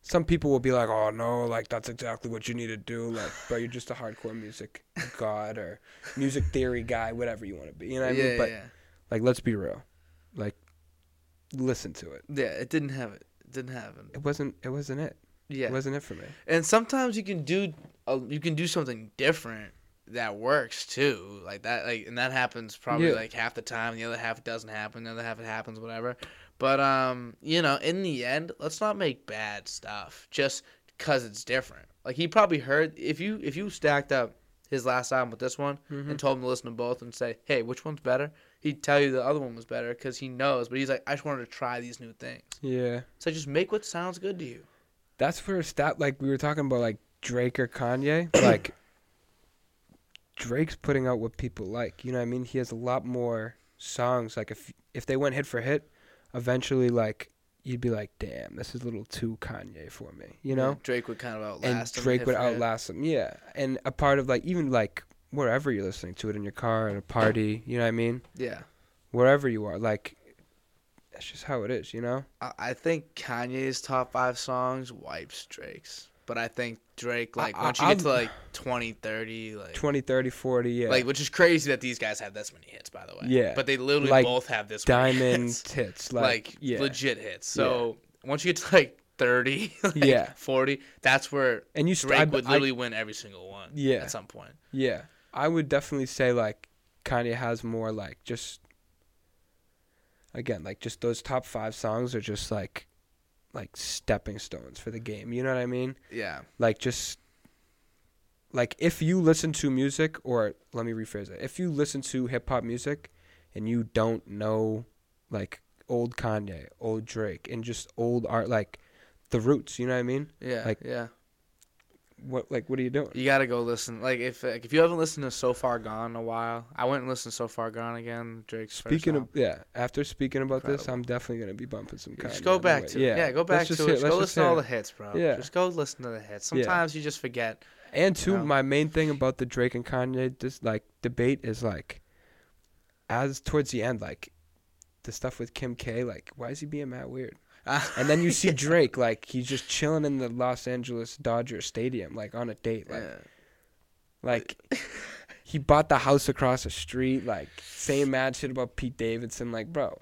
Some people will be like, "Oh no, like that's exactly what you need to do." Like, but you're just a hardcore music god or music theory guy, whatever you want to be. You know what I mean? But yeah, like, let's be real. Like, listen to it. yeah. It didn't have it. It didn't have it. It wasn't. It wasn't it. Yeah, It wasn't it for me. and sometimes you can do uh, you can do something different that works too. Like that like and that happens probably Yeah. like half the time the other half doesn't happen the other half it happens whatever. But um you know in the end let's not make bad stuff just because it's different. Like he probably heard if you if you stacked up his last album with this one Mhm. and told him to listen to both and say hey which one's better? he'd tell you the other one was better because he knows but he's like i just wanted to try these new things. Yeah, so just make what sounds good to you that's where stat. Like we were talking about, like Drake or Kanye. like Drake's putting out what people like. You know what I mean? He has a lot more songs. Like if if they went hit for hit, eventually like you'd be like, damn, this is a little too Kanye for me. You know? Yeah, drake would kind of and outlast him Drake would outlast him. Yeah, and a part of like even like wherever you're listening to it in your car at a party, you know what I mean? yeah Wherever you are, like that's just how it is, you know. I- I think Kanye's top five songs wipes Drake's, but I think Drake like I- once you I- get to like 20, 30, like 20, 30, 40, yeah. like which is crazy that these guys have this many hits by the way. Yeah. but they literally Like both have this many diamond hits. hits, like, like, yeah, legit hits. So once you get to like thirty, like Yeah. forty, that's where and you st- Drake I, would literally win every single one. Yeah. at some point. yeah, I would definitely say like Kanye has more like just again like just those top five songs are just like like stepping stones for the game. You know what I mean? Yeah, like just like if you listen to music or let me rephrase it if you listen to hip hop music and you don't know like old Kanye, old Drake and just old art like the roots, you know what I mean? yeah, Like, yeah. What like what are you doing? You gotta go listen. Like if like, if you haven't listened to So Far Gone in a while, I went and listened to So Far Gone again. Drake's Speaking of yeah, after speaking about this, I'm definitely gonna be bumping some Kanye. Just go back way. to it. Yeah, go back just to hear- it. Just go listen to all the hits, bro. Yeah. Just go listen to the hits. Yeah. Sometimes you just forget. And two, Yeah. my main thing about the Drake and Kanye this like debate is like, as towards the end, like, the stuff with Kim K, like, why is he being that weird? And then you see Drake, like, he's just chilling in the Los Angeles Dodger Stadium, like on a date, like, Yeah. like he bought the house across the street, like saying mad shit about Pete Davidson, like, bro,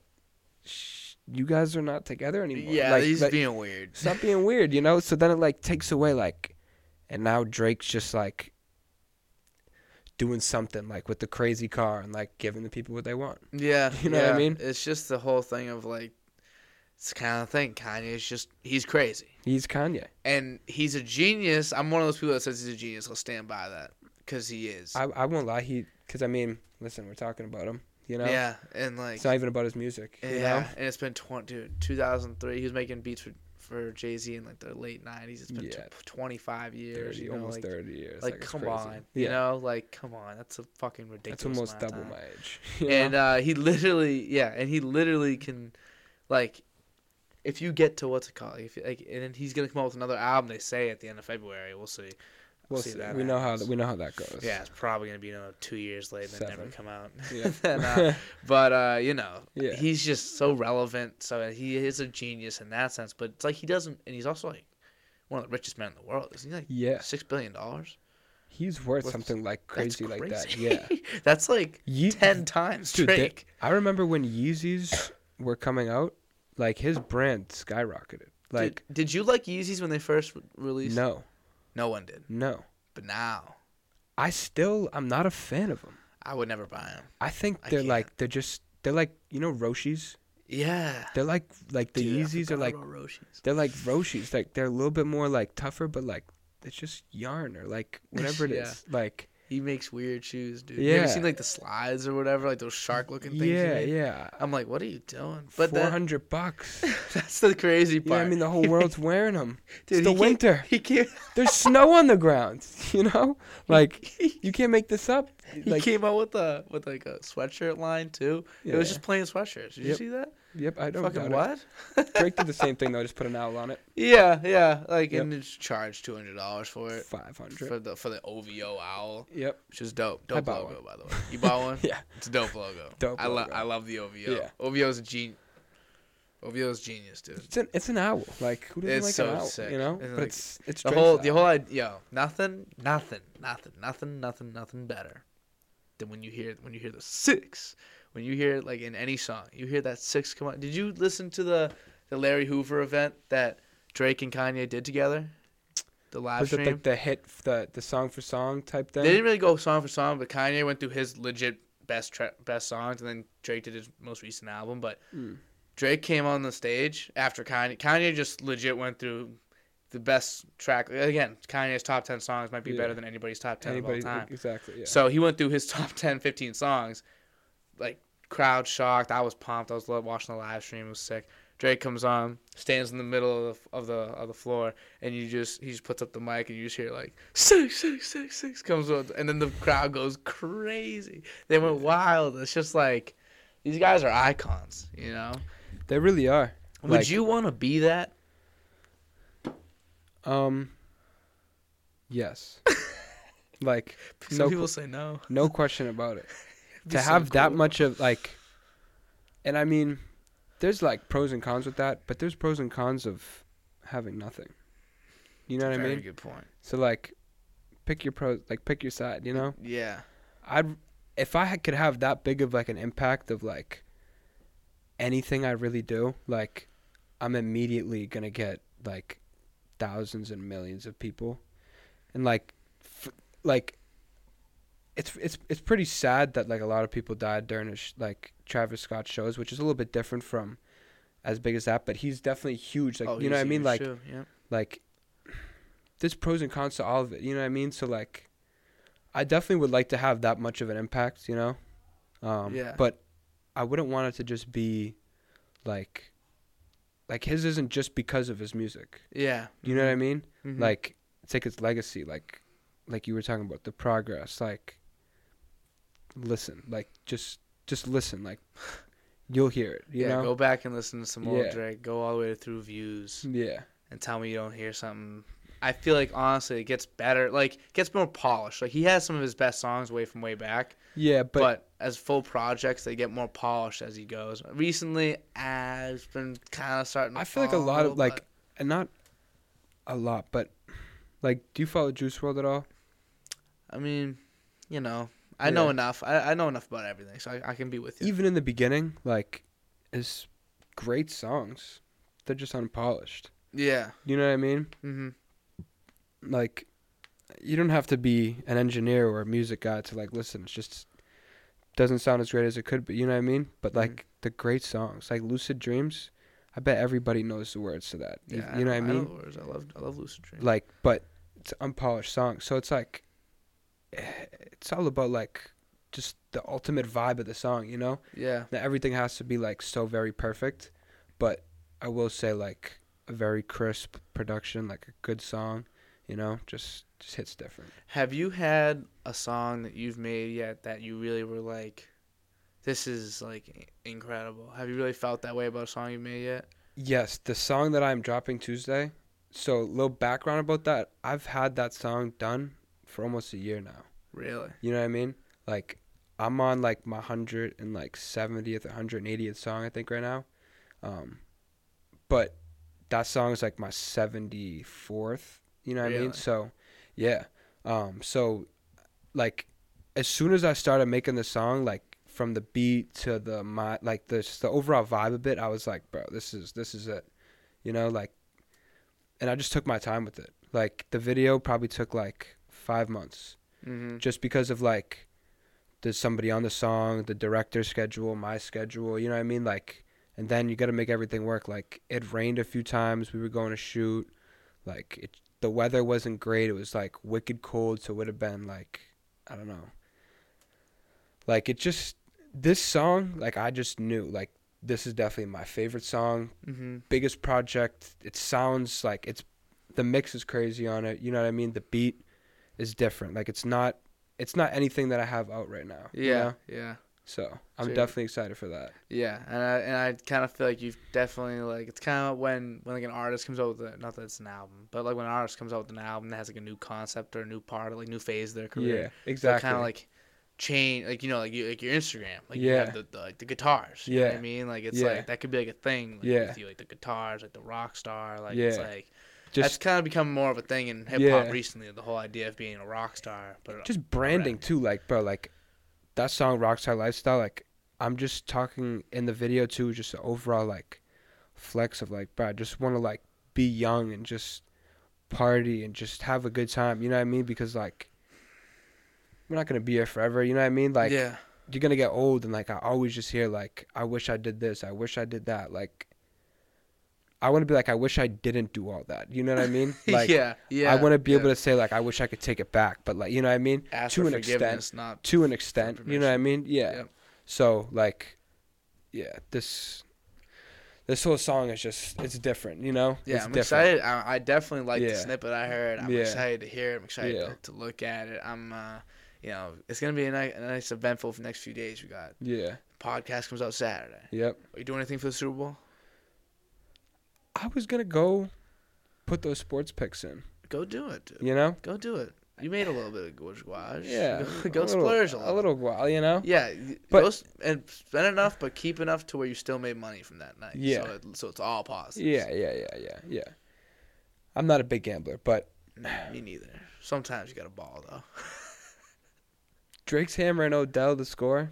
sh- you guys are not together anymore. Yeah, like, he's like, being weird. stop being weird, you know. So then it like takes away like, and now Drake's just like doing something like with the crazy car and like giving the people what they want. Yeah, You know what I mean? It's just the whole thing of like, it's kind of thing. Kanye's just he's crazy, He's Kanye. and he's a genius. I'm one of those people that says he's a genius. I'll stand by that because he is. I I won't lie. He because I mean, listen, we're talking about him. You know. Yeah, and like It's not even about his music. yeah, You know. and it's been 20, dude, 2003. He was making beats for for Jay Z in like the late 90s. It's been Yeah. tw 25 years. 30, you know, almost like, thirty years. like, it's come crazy. on, Yeah. you know, like come on, that's a fucking ridiculous. That's almost double my age. and know? uh, he literally yeah and he literally can like if you get to what's it called if like and then he's gonna come out with another album they say at the end of february we'll see we'll see see. that We know how happens. we know how that goes. yeah it's probably gonna be you know two years later and never come out Yeah. Then, uh, but uh you know Yeah. he's just so relevant so he is a genius in that sense but it's like he doesn't and he's also like one of the richest men in the world isn't he like yeah. six billion dollars He's worth something like That's crazy, like that. Yeah. that's like Ye- 10 times Dude, drake I remember when Yeezys were coming out, like his brand skyrocketed. Like did, did you like yeezys when they first released no, no one did no. but now I still I'm not a fan of them. I would never buy them. I think I they're can't. like they're just they're like you know Roshes. Yeah. They're like like the Dude, Yeezys are like Roshes. they're like Roshes. Like they're a little bit more like tougher, but like it's just yarn or like whatever it is. Yeah. Like He makes weird shoes, dude. Yeah. You ever seen like the slides or whatever, like those shark looking things? yeah, yeah. I'm like, what are you doing? But Four hundred bucks. that's the crazy part. Yeah. I mean the whole world's wearing them. Dude, it's the he winter. He came. There's snow on the ground. You know, like you can't make this up. Like came out with a with like a sweatshirt line too. It was just plain sweatshirts. Did you see that? Yep, I don't know. Fucking what? Drake did the same thing though, just put an owl on it. Yeah, yeah. Like Yep. and it's charged two hundred dollars for it Five hundred. for the for the OVO owl, Yep. which is dope. I Dope logo, by the way. You bought one? Yeah. It's a dope logo. Dope I love. I love the OVO. Yeah. OVO's a genius. OVO's genius, dude. It's an it's an owl. Like who doesn't It's like so an owl? sick. You know, And, but like, it's it's The Drake's whole the whole idea, yo, nothing, nothing, nothing, nothing, nothing, nothing better than when you hear when you hear the six. When you hear like in any song, you hear that six come on. Did you listen to the the Larry Hoover event that Drake and Kanye did together? The live was it stream. like the hit the the song for song type thing? They didn't really go song for song, but Kanye went through his legit best tra- best songs, and then Drake did his most recent album. But Mm. Drake came on the stage after Kanye. Kanye just legit went through the best track. Again, Kanye's top ten songs might be Yeah. better than anybody's top ten Anybody of all time. exactly? Yeah. So he went through his top 10, 15 songs, like crowd shocked. I was pumped. I was watching the live stream. It was sick. Drake comes on, stands in the middle of the, of the of the floor, and you just he just puts up the mic, and you just hear like six, six, six, six comes on, and then the crowd goes crazy. They went wild. It's just like these guys are icons, you know. they really are. Would Like- you want to be that? Um. Yes. like Some no people qu- say no. no question about it. To so have that much of like and i mean there's like pros and cons with that but there's pros and cons of having nothing you know what Very i mean good point. so like pick your pros like pick your side you know Yeah. i'd if i could have that big of like an impact of like anything i really do like i'm immediately gonna get like thousands and millions of people and like f- like it's it's it's pretty sad that like a lot of people died during a sh- like Travis Scott shows, which is a little bit different from as big as that, but he's definitely huge. Like oh, you know what I mean? Like yeah. like there's pros and cons to all of it. You know what I mean? So like I definitely would like to have that much of an impact. You know, um, Yeah. But I wouldn't want it to just be like like his isn't just because of his music. Yeah. You know what I mean? Mhm. Like it's like his legacy. Like like you were talking about the progress. Like listen. Like just just listen. Like you'll hear it. You yeah, know? go back and listen to some old Yeah. Drake. Go all the way through views Yeah. and tell me you don't hear something. I feel like honestly, it gets better. Like gets more polished. Like he has some of his best songs way from way back, Yeah, but, but, as full projects, they get more polished as he goes. Recently, uh, it's been kind of starting. To I feel like a lot of like and not a lot, but like do you follow Juice WRLD at all? I mean, you know, I know enough. I, I know enough about everything, so I, I can be with you. Even in the beginning, like is great songs. They're just unpolished. yeah. You know what I mean? hmm Like you don't have to be an engineer or a music guy to like listen. It's just doesn't sound as great as it could be. You know what I mean? But Mhm. like the great songs, like Lucid Dreams, I bet everybody knows the words to that. You- Yeah, you know what I mean? know words. I love I love Lucid Dreams." like but it's an unpolished song so it's like it's all about like just the ultimate vibe of the song you know yeah, that everything has to be like so very perfect but i will say like a very crisp production like a good song you know just just hits different Have you had a song that you've made yet that you really were like, this is like incredible? Have you really felt that way about a song you made yet? yes the song that i'm dropping tuesday so a little background about that i've had that song done for almost a year now Really? You know what I mean? Like I'm on like my hundred and like seventieth, hundred and eightieth song I think right now. Um, but that song is like my seventy fourth. You know what I mean? So, yeah. Um, so like as soon as I started making the song, like from the beat to the my like the the overall vibe of it, I was like, bro, this is this is it. You know, like, and I just took my time with it. Like the video probably took like five months Mm-hmm. just because of like there's somebody on the song, the director's schedule, my schedule, you know what I mean? Like and then you got to make everything work. Like it rained a few times, we were going to shoot. Like it the weather wasn't great. It was like wicked cold, so it would have been like I don't know. Like it just this song, like I just knew like this is definitely my favorite song, Mm-hmm. biggest project. It sounds like it's the mix is crazy on it. You know what I mean? The beat is different. Like it's not it's not anything that I have out right now. you Yeah, know? yeah, So I'm definitely excited for that. yeah. And I and I kind of feel like you've definitely like it's kind of when when like an artist comes out with a, not that it's an album, but like when an artist comes out with an album that has like a new concept or a new part, or like new phase of their career. Yeah, exactly. kind of like change like you know like you like your Instagram like you Yeah. have the, the like the guitars you know what I mean like it's Yeah. like that could be like a thing like, Yeah. with you like the guitars like the rock star like it's Yeah. like that's just kind of become more of a thing in hip hop Yeah. recently the whole idea of being a rock star but just branding too. Like bro, like that song Rockstar Lifestyle. Like I'm just talking in the video too. Just an overall like flex of like, bro, I just want to like be young and just party and just have a good time. You know what I mean? Because like we're not gonna be here forever. You know what I mean? Like yeah you're gonna get old and like I always just hear like I wish I did this, I wish I did that. Like I want to be like I wish I didn't do all that. You know what I mean? Like yeah yeah I want to be yeah. able to say like I wish I could take it back, but like you know what I mean? ask to an extent. not To an extent, you know what I mean? Yeah. So like yeah, this this whole song is just it's different, you know? yeah it's I'm different. excited I, I definitely like the snippet I heard I'm Yeah. excited to hear it I'm excited Yeah. to, to look at it I'm uh you know it's gonna be a, ni- a nice eventful for the next few days we got Yeah. podcast comes out Saturday Yep. are you doing anything for the Super Bowl I was gonna go put those sports picks in. Go do it, dude. You know? Go do it. You made a little bit of gouache. Yeah. Go, go a little, splurge a a little. little while, you know? Yeah. But- go and spend enough, but keep enough to where you still made money from that night. Yeah. So, it, so it's all positive. Yeah, yeah, yeah, yeah, yeah. I'm not a big gambler, but Nah, me neither. Sometimes you got a ball though. Drake's hammering Odell to score.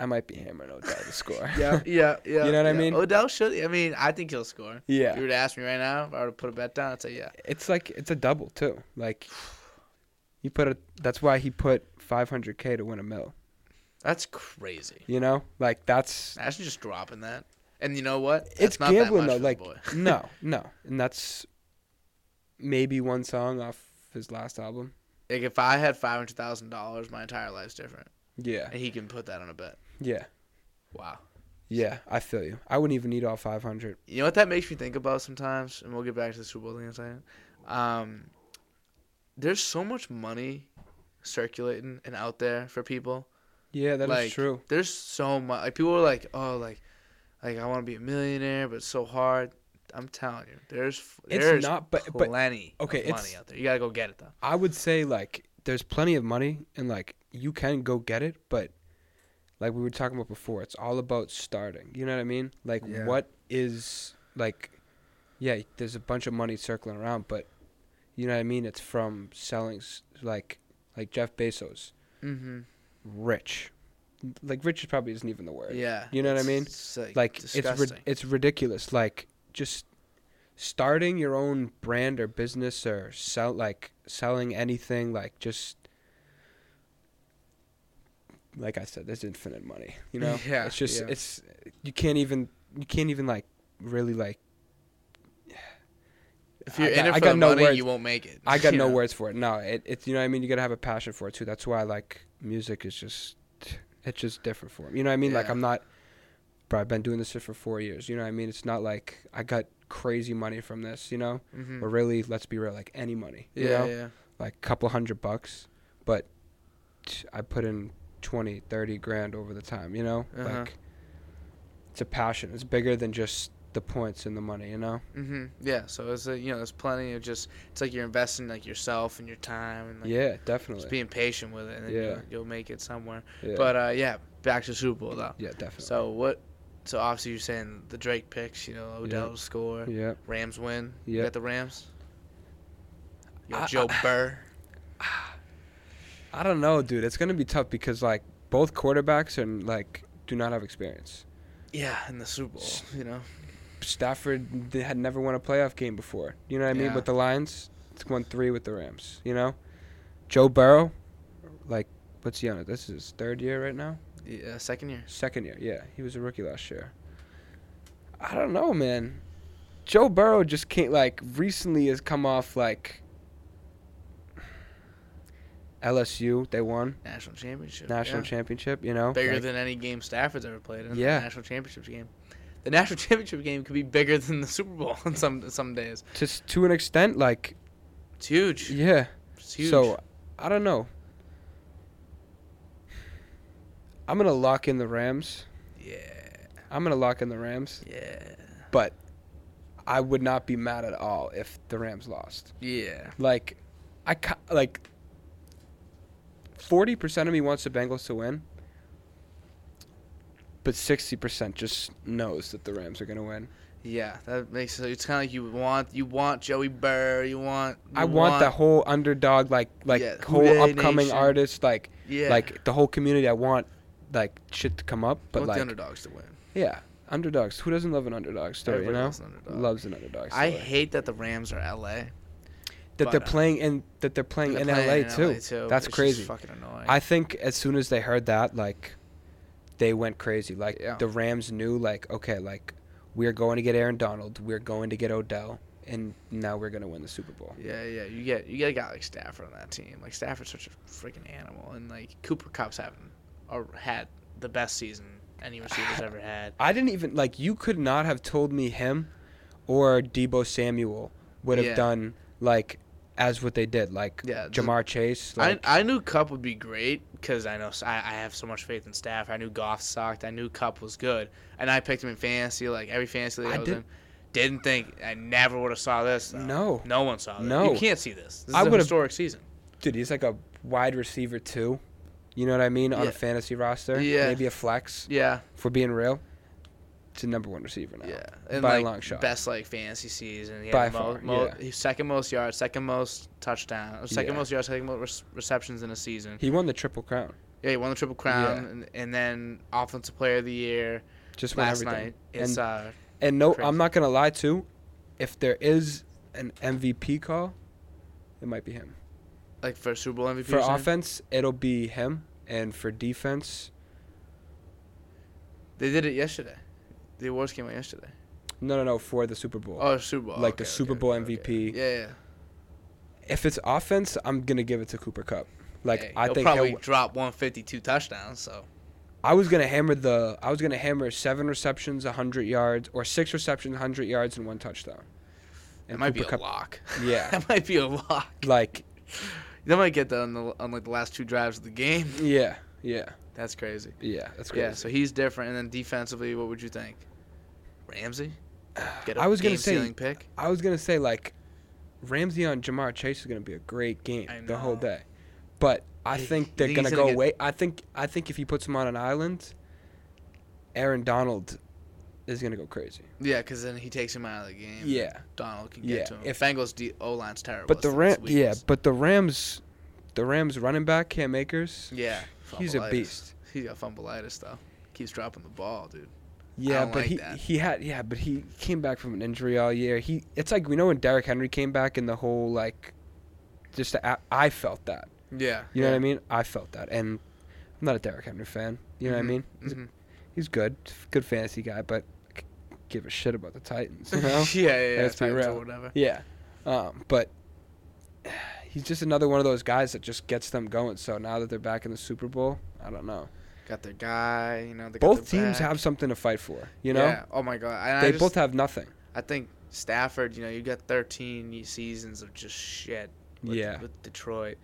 I might be hammering Odell to score. yeah, yeah, yeah. You know what I mean? Odell should. I mean, I think he'll score. If you yeah. were to ask me right now, if I were to put a bet down, I'd say yeah. It's like it's a double too. Like he put a that's why he put 500k to win a mill. That's crazy. You know? Like that's Imagine just dropping that. And you know what? That's it's not that gambling much though. Like boy. no, no. And that's maybe one song off his last album. like if I had five hundred thousand dollars, my entire life's different, Yeah. and he can put that on a bet. Yeah. Wow. Yeah, I feel you. I wouldn't even need all 500. You know what that makes me think about sometimes, and we'll get back to the Super Bowl thing in a second. Um, there's so much money circulating and out there for people. Yeah, that is Like, true. There's so much. Like people are like, oh, like, like I want to be a millionaire, but it's so hard. I'm telling you, there's It's there's not but but plenty okay, of it's- money out there. You gotta go get it though. I would say like there's plenty of money and like you can go get it, but like we were talking about before, it's all about starting. You know what I mean? Like Yeah. what is like yeah, there's a bunch of money circling around, but you know what I mean? It's from selling like like Jeff Bezos, Mm-hmm. rich. Like rich is probably isn't even the word. Yeah. You know what I mean? It's like, like it's rid- it's ridiculous like just starting your own brand or business or sell like selling anything like just like I said there's infinite money you know Yeah, it's just yeah. it's you can't even you can't even like really like. If you're I in it I got no money, words. you won't make it. I got no know? words for it. No, it, it's you know what I mean. You gotta have a passion for it too. That's why like music is just it's just different for me. You know what I mean? Like I'm not. Bro, I've been doing this shit for four years. You know what I mean? It's not like I got crazy money from this. You know, Mhm. or really, let's be real, like any money. You Yeah, know, yeah. like a couple hundred bucks, but I put in 20, 30 grand over the time. You know, Uh-huh. like it's a passion. It's bigger than just the points and the money. You know? hmm Yeah. So it's a, you know, there's plenty of just. It's like you're investing like yourself and your time and like yeah, definitely just being patient with it, and then Yeah. you'll, you'll make it somewhere. Yeah, But uh, yeah, back to Super Bowl though. yeah, definitely. So what? So obviously you're saying the Drake picks. You know, Odell Yeah. score. yeah. Rams win. You Yeah. got the Rams. You got I- Joe I- Burr. I don't know, dude. It's gonna be tough because like both quarterbacks and like do not have experience. Yeah, in the Super Bowl. You know. Stafford had never won a playoff game before. You know what I mean? Yeah. With the Lions, it's won three with the Rams. You know, Joe Burrow, like what's he on it? This is his third year right now. Yeah, second year. Second year, yeah. He was a rookie last year. I don't know, man. Joe Burrow just can't like recently has come off like LSU. They won National championship. national yeah. championship. You know, Bigger Like, than any game Stafford's ever played in. Yeah. The national championship game. The national championship game could be bigger than the Super Bowl on some some days. just to an extent, like It's huge. yeah. It's huge. So I don't know. I'm gonna lock in the Rams. yeah, I'm gonna lock in the Rams, yeah, but I would not be mad at all if the Rams lost. yeah. Like, I like. Forty percent of me wants the Bengals to win, but sixty percent just knows that the Rams are gonna win. Yeah, that makes it. It's kind of like you want you want Joey Burr. You want. You I want, the whole underdog, like like Yeah, whole upcoming Nation. artist, like Yeah. like the whole community. I want like shit to come up, I but want like the underdogs to win. Yeah, underdogs. Who doesn't love an underdog story? Everybody you know, loves an underdog. loves an underdog. I hate that the Rams are LA. That but, they're uh, playing in that they're playing They're in playing LA, too. That's crazy. Fucking annoying. I think as soon as they heard that, like, they went crazy. Like Yeah. the Rams knew, like, okay, like we're going to get Aaron Donald, we're going to get Odell, and now we're gonna win the Super Bowl. Yeah, yeah. You get you get a guy like Stafford on that team. Like Stafford's such a freaking animal, and like Cooper Kupp's having or had the best season any receiver's ever had. I didn't even like. You could not have told me him or Deebo Samuel would have Yeah. done like as what they did. Like Yeah, Ja'Marr Chase. Like, I I knew Kupp would be great because I know I, I have so much faith in staff. I knew Goff sucked. I knew Kupp was good, and I picked him in fantasy. Like every fantasy league I, I was did- in. Didn't think I never would have saw this. though. No. no one saw this. No. you can't see this. This is I a historic season. dude, he's like a wide receiver too. You know what I mean on Yeah. a fantasy roster. Yeah. Maybe a flex. Yeah, For being real, a number one receiver now. yeah, and By a long shot. Best like fantasy season. He By mo- far, mo- yeah. second most yards, second most touchdown, second Yeah. most yards, second most re- receptions in a season. He won the triple crown. Yeah, he won the triple crown, Yeah. and, and then offensive player of the year Just last night. It's And- uh, And no, Crazy. I'm not gonna lie too. If there is an MVP call, it might be him. like for Super Bowl MVP. For offense, it'll be him, and for defense, They did it yesterday. The awards came out yesterday. no, no, no, for the Super Bowl. Oh, Super Bowl. Like the Super okay, Bowl okay, okay. MVP. Yeah, yeah. If it's offense, I'm gonna give it to Cooper Kupp. Like Hey, I he'll think probably he'll, drop 152 touchdowns. So I was gonna hammer the. I was gonna hammer seven receptions, hundred yards, or six receptions, hundred yards, and one touchdown. it might be a lock. Yeah. that might be a lock. Like, They might get that on the on like the last two drives of the game. yeah, yeah, That's crazy. yeah. That's crazy. Yeah, so he's different. And then defensively, what would you think? Ramsey? Get a I was gonna say- pick. I was gonna say like, Ramsey on Ja'Marr Chase is gonna be a great game the whole day, but I think they're think gonna go gonna get- away. I think I think if he puts him on an island, Aaron Donald is gonna go crazy. Yeah, because then he takes him out of the game. Yeah, Donald can get Yeah, to him. if- Bengals D- O line's terrible. but the Ram, yeah, but the Rams, the Rams running back Cam Akers, yeah, he's a beast. He's got fumbleitis though. Keeps dropping the ball, dude. Yeah, but like he that. he had yeah, but he came back from an injury all year. He it's like we know when Derrick Henry came back and the whole like, just the, I felt that. Yeah. You know what I mean? I felt that, and I'm not a Derrick Henry fan. You know what I mean? He's, hmm he's good, good fantasy guy, but give a shit about the Titans. You know? yeah, yeah, yeah. Let's be real. whatever. yeah. Um, but he's just another one of those guys that just gets them going. So now that they're back in the Super Bowl, I don't know. Got their guy, you know. They Both teams back. have something to fight for. You know, Yeah. Oh my god. And I they just- both have nothing. I think Stafford. You know, you got 13 seasons of just shit. With, Yeah. With Detroit,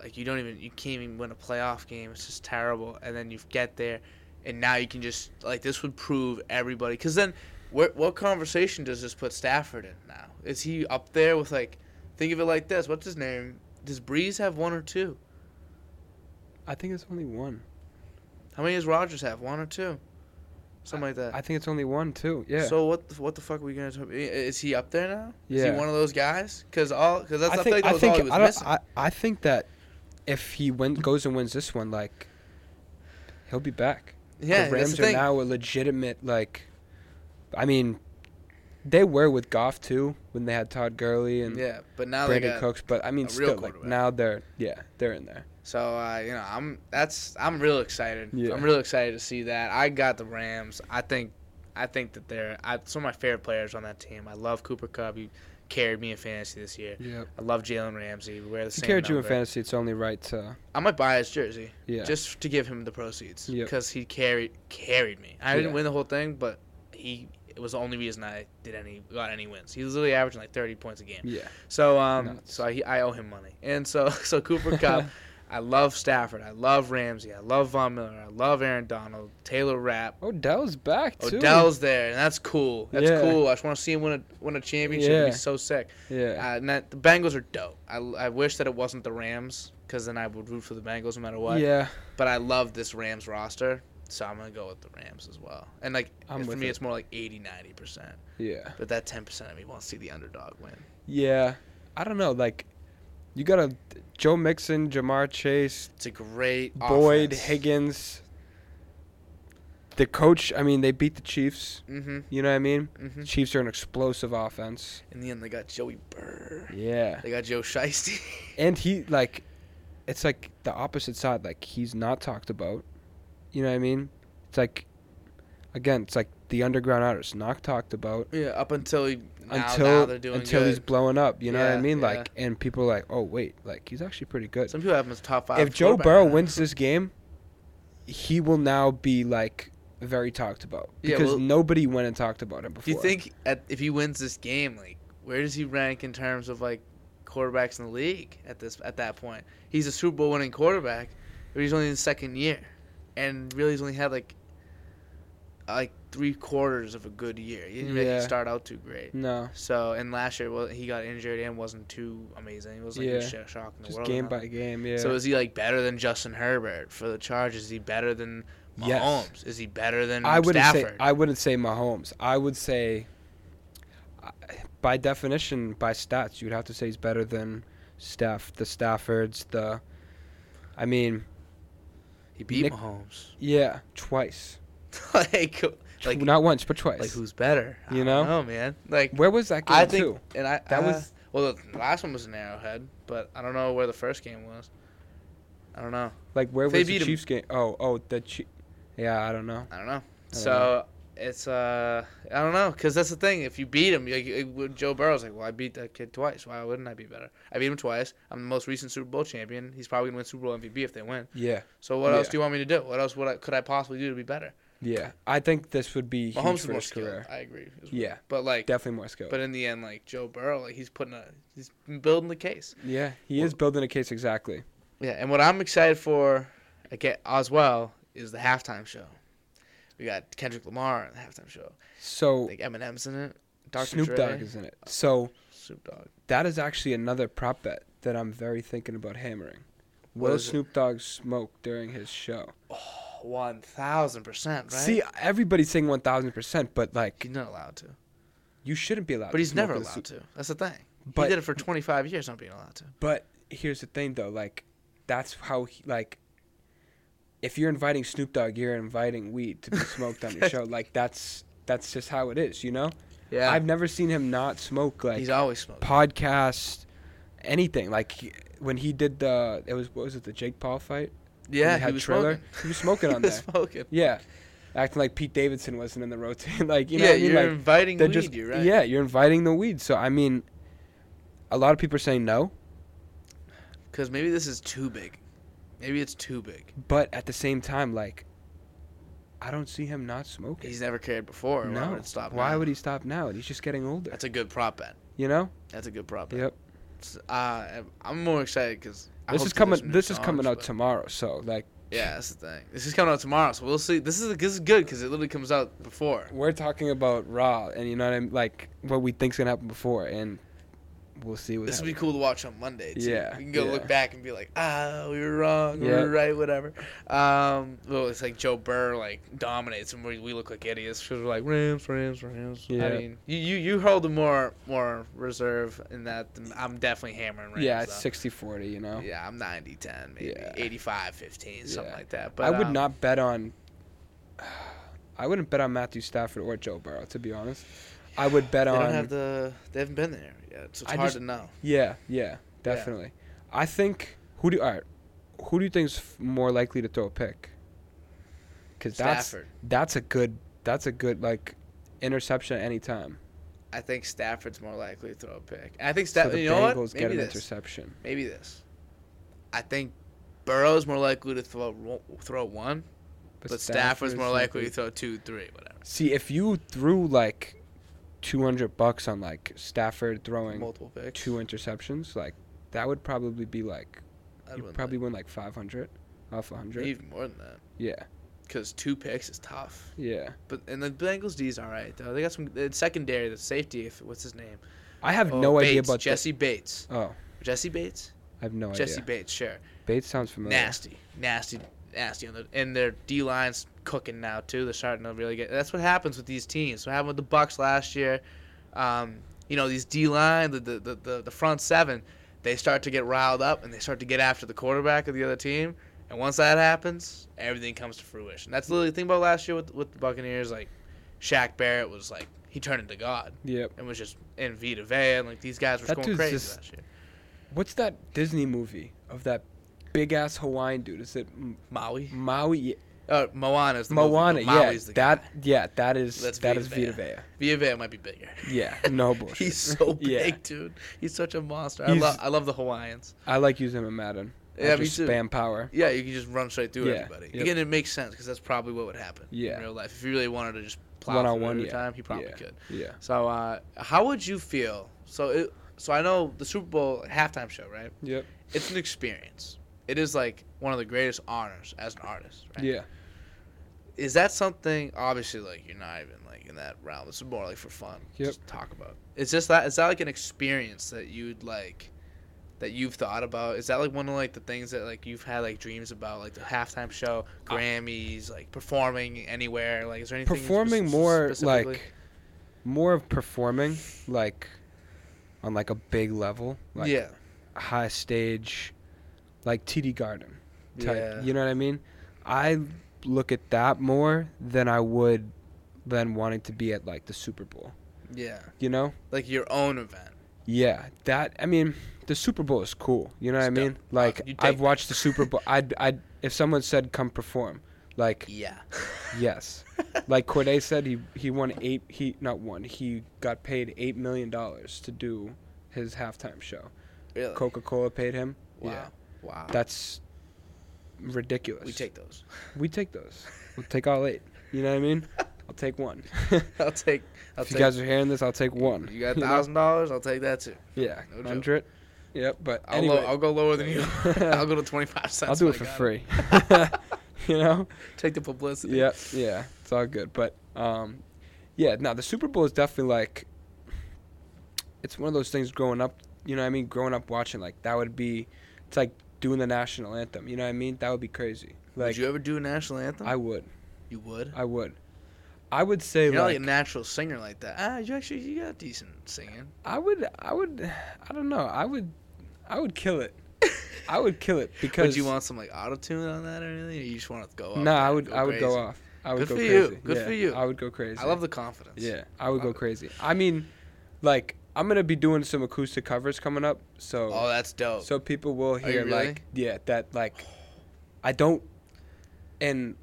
like you don't even you can't even win a playoff game. It's just terrible. And then you get there, and now you can just like this would prove everybody. Because then, what what conversation does this put Stafford in now? Is he up there with like? Think of it like this. What's his name? Does Brees have one or two? I think it's only one. How many does Rodgers have? One or two? Something like that. I think it's only one too. Yeah. So what the, what the fuck are we gonna talk? Is he up there now? Is he Yeah. one of those guys? Because all because that's I I, think I that all he think was I, don't. I I think that if he win, goes and wins this one, like he'll be back. yeah, the Rams the are now a legitimate like. I mean, they were with Goff too when they had Todd Gurley and yeah, but now Brandin they got Cooks, but I mean, still like now they're yeah they're in there. so uh, you know I'm that's I'm real excited. Yeah. I'm real excited to see that. I got the Rams. I think I think that they're I, some of my favorite players on that team. I love Cooper Kupp. He carried me in fantasy this year. Yeah. I love Jalen Ramsey. We wear the he same carried you in fantasy, it's only right to I might buy his jersey yeah. just to give him the proceeds Yep. because he carried carried me. I didn't win the whole thing, but he it was the only reason I did any got any wins. He was literally averaging like 30 points a game. yeah. So um, Nuts. so I, I owe him money, and so so Cooper Kupp. I love Stafford. I love Ramsey. I love Von Miller. I love Aaron Donald. Taylor Rapp. Odell's back too. Odell's there, and that's cool. That's Yeah. cool. I just want to see him win a win a championship. It'd be so sick. Yeah. Uh, and that, the Bengals are dope. I, I wish that it wasn't the Rams, because then I would root for the Bengals no matter what. yeah. But I love this Rams roster, so I'm gonna go with the Rams as well. And like I'm for me, it. it's more like 80, 90 percent. Yeah. But that 10 percent of me wants to see the underdog win. Yeah. I don't know. Like, you got to Joe Mixon, Ja'Marr Chase, It's a great Boyd, offense. Higgins. The coach, I mean, they beat the Chiefs. Mm-hmm. You know what I mean? Mm-hmm. Chiefs are an explosive offense. In the end, they got Joey Burr. Yeah. They got Joe Shiesty. And he, like, it's like the opposite side. Like, he's not talked about. You know what I mean? It's like, again, it's like the underground artist not talked about yeah, up until he, now, until now they're doing until good. he's blowing up. You know what I mean? yeah. Like, and people are like, oh wait, like he's actually pretty good. Some people have him as top five. if Joe Burrow now. wins this game, he will now be like very talked about Yeah, because well- nobody went and talked about him before. do you think at, if he wins this game, like where does he rank in terms of like quarterbacks in the league at this at that point? He's a Super Bowl winning quarterback, but he's only in his second year, and really he's only had like like three quarters of a good year. He didn't really Yeah. start out too great. No, So and last year, well, he got injured and wasn't too amazing. It was like Yeah. a sh- shock in the just world. game by game. Yeah. So is he like better than Justin Herbert for the Chargers? Is he better than Mahomes? Yes. Is he better than I wouldn't Stafford? say I wouldn't say Mahomes. I would say, by definition, by stats, you'd have to say he's better than Staff, the Staffords, the. I mean, he beat Nick- Mahomes. yeah, twice. like, like, not once, but twice. like who's better? I You don't know? man. Like Where was that game I think, too? and I That uh, was- well, the last one was an Arrowhead, but I don't know where the first game was. I don't know. Like where they was the Chiefs game? Oh, oh, the Chief. Yeah, I don't know. I don't know. don't So it's uh, I don't know, cause that's the thing. If you beat him, like Joe Burrow's like, well, I beat that kid twice. Why wouldn't I be better? I beat him twice. I'm the most recent Super Bowl champion. He's probably gonna win Super Bowl MVP if they win. Yeah, So what else do you want me to do? What else would I, could I possibly do to be better? yeah. I think this would be huge Mahomes is for more his career. I agree. well. Yeah, But like, definitely more skill. but in the end, like Joe Burrow, like he's putting a, he's building the case. yeah, he is building a case exactly. Yeah, and what I'm excited for, again as well, is the halftime show. We got Kendrick Lamar in the halftime show. I So think Eminem's in it. Dr. Snoop Dre, Dogg is in it. So Snoop Dogg. that is actually another prop bet that I'm very thinking about hammering. What Will? Snoop Dogg smoke during his show? Oh, one thousand percent, right? See, everybody's saying 1,000%, but like, he's not allowed to. you shouldn't be allowed to But he's never allowed to. That's the thing. But- he did it for 25 years, not being allowed to. But here's the thing, though. Like, that's how, he, like, if you're inviting Snoop Dogg, you're inviting weed to be smoked on your show. Like, that's that's just how it is, you know? Yeah, I've never seen him not smoke, like, he's always smoking. podcast, anything. Like, he- when he did the, it was, what was it, the Jake Paul fight? yeah, he had he was Triller. smoking. He was smoking on that. he was there. smoking. Yeah. acting like Pete Davidson wasn't in the rotation. like you know, yeah, mean? you're like inviting weed. just you're right. yeah, you're inviting the weed. So I mean, a lot of people are saying no, Because maybe this is too big. Maybe it's too big. but at the same time, like, I don't see him not smoking. He's never cared before. Why no, would it stop why now? would he stop now? He's just getting older. That's a good prop bet. You know? That's a good prop bet. Yep. Uh, I'm more excited because This is coming. This is coming out tomorrow. So like, Yeah, that's the thing. This is coming out tomorrow, so we'll see. This is this is good because it literally comes out before. we're talking about raw, and you know what I mean, like what we think's gonna happen before, and we'll see what. This would be cool to watch on Monday. Too. Yeah, we can go yeah. look back and be like, ah, we were wrong, we were right, whatever. Um, well, it's like Joe Burrow like dominates, and we, we look like idiots because we're like Rams, Rams, Rams. I Yeah. mean, you you you hold a more more reserve in that. Than I'm definitely hammering Rams. Yeah, it's though. 60-40, You know. Yeah, I'm 90-10, maybe Yeah. 85-15, something Yeah. like that. But I would um, not bet on. I wouldn't bet on Matthew Stafford or Joe Burrow, to be honest. I would bet They on. don't have the. They haven't been there so it's I hard just- to know. Yeah, yeah, definitely. I think who do all right, who do you think's f- more likely to throw a pick? Because that's that's a good that's a good like interception at any time. I think Stafford's more likely to throw a pick. I think So Stafford. the you know what? Bengals get Maybe an this. interception. Maybe this. I think Burrow's more likely to throw throw one, but, Stafford's more likely to throw two, three, whatever. See, if you threw like two hundred bucks on like Stafford throwing Multiple picks. two interceptions, like that would probably be like I'd you win probably win like five hundred off a hundred. even more than that. Yeah, Because two picks is tough. yeah. But and the Bengals D's all right though. They got some the secondary, the safety. If what's his name? I have Oh, no idea Bates, about the- Jessie Bates. oh, Jessie Bates. I have no Jessie idea. Jessie Bates. Sure. Bates sounds familiar. Nasty, nasty, nasty. And, the, and their D line's cooking now too. They're starting to really get. That's what happens with these teams. What happened with the Bucks last year? Um, you know these D line, the, the the the front seven, they start to get riled up and they start to get after the quarterback of the other team. And once that happens, everything comes to fruition. That's literally the thing about last year with with the Buccaneers. Like, Shaq Barrett was like he turned into God Yep. and was just in Vita Vea and like these guys were That going crazy just- last year. What's that Disney movie of that big ass Hawaiian dude? Is it M- Maui. Maui? Yeah. Uh, Moana's the movie, Moana, but yeah, Maui's the that guy. yeah, that is That's that Vita is Vita Vea. Vita Vea might be bigger. Yeah, no bullshit. He's so big, Yeah. dude. He's such a monster. I He's- love I love the Hawaiians. I like using him in Madden. I Yeah, me just too. Spam power. Yeah, you can just run straight through Yeah, everybody. yep. Again, it makes sense because that's probably what would happen Yeah. in real life. If you really wanted to just plow One on through one, every yeah. time, he probably Yeah. could. Yeah. So, uh, how would you feel? So, it, so I know the Super Bowl halftime show, right? Yep. It's an experience. It is like one of the greatest honors as an artist, right? Yeah. Is that something? Obviously, like you're not even like in that realm. This is more like for fun. Yep. Just talk about. Is just that? Is that like an experience that you'd like? That you've thought about? Is that like one of like the things that like you've had like dreams about, like the halftime show, uh, Grammys, like performing anywhere? Like, is there anything Performing spec- more like more of performing like on like a big level, like yeah, high stage, like TD Garden type. yeah, You know what I mean? I look at that more than I would than wanting to be at like the Super Bowl. yeah. You know? Like your own event. Yeah, that I mean, the Super Bowl is cool. You know what I mean? Like Uh, I've watched the Super Bowl. I'd, I'd if someone said come perform, like Yeah. yes, like Corday said he he won eight. He not one. He got paid eight million dollars to do his halftime show. really? Coca Cola paid him. Wow. Yeah, Wow. that's ridiculous. we take those. we take those. We'll take all eight. You know what I mean? I'll take one. I'll take. I'll if you take. guys are hearing this, I'll take one. you got thousand dollars? I'll take that too. Yeah, No hundred. Yep, but I'll, anyway, I'll go lower than you. I'll go to twenty five cents. I'll do it for free. you know? Take the publicity. Yeah, yeah, it's all good. But um, yeah, now the Super Bowl is definitely like, it's one of those things. Growing up, you know, what I mean, growing up watching like that would be, it's like doing the national anthem. You know what I mean? That would be crazy. Would you ever do a national anthem? I would, you would. I would, I would say You're not like like a natural singer like that. Ah, you actually you got decent singing. I would, I would, I don't know, I would, I would kill it. I would kill it because Would you want some like auto tune on that or anything? Or you just want to go? up No, I would, I would crazy? go off. I would Good go for crazy. you. Good Yeah, for you. I would go crazy. I love the confidence. Yeah, I would go it. crazy. I mean, like I'm gonna be doing some acoustic covers coming up, so Oh, that's dope. so people will hear really? like yeah that like I don't and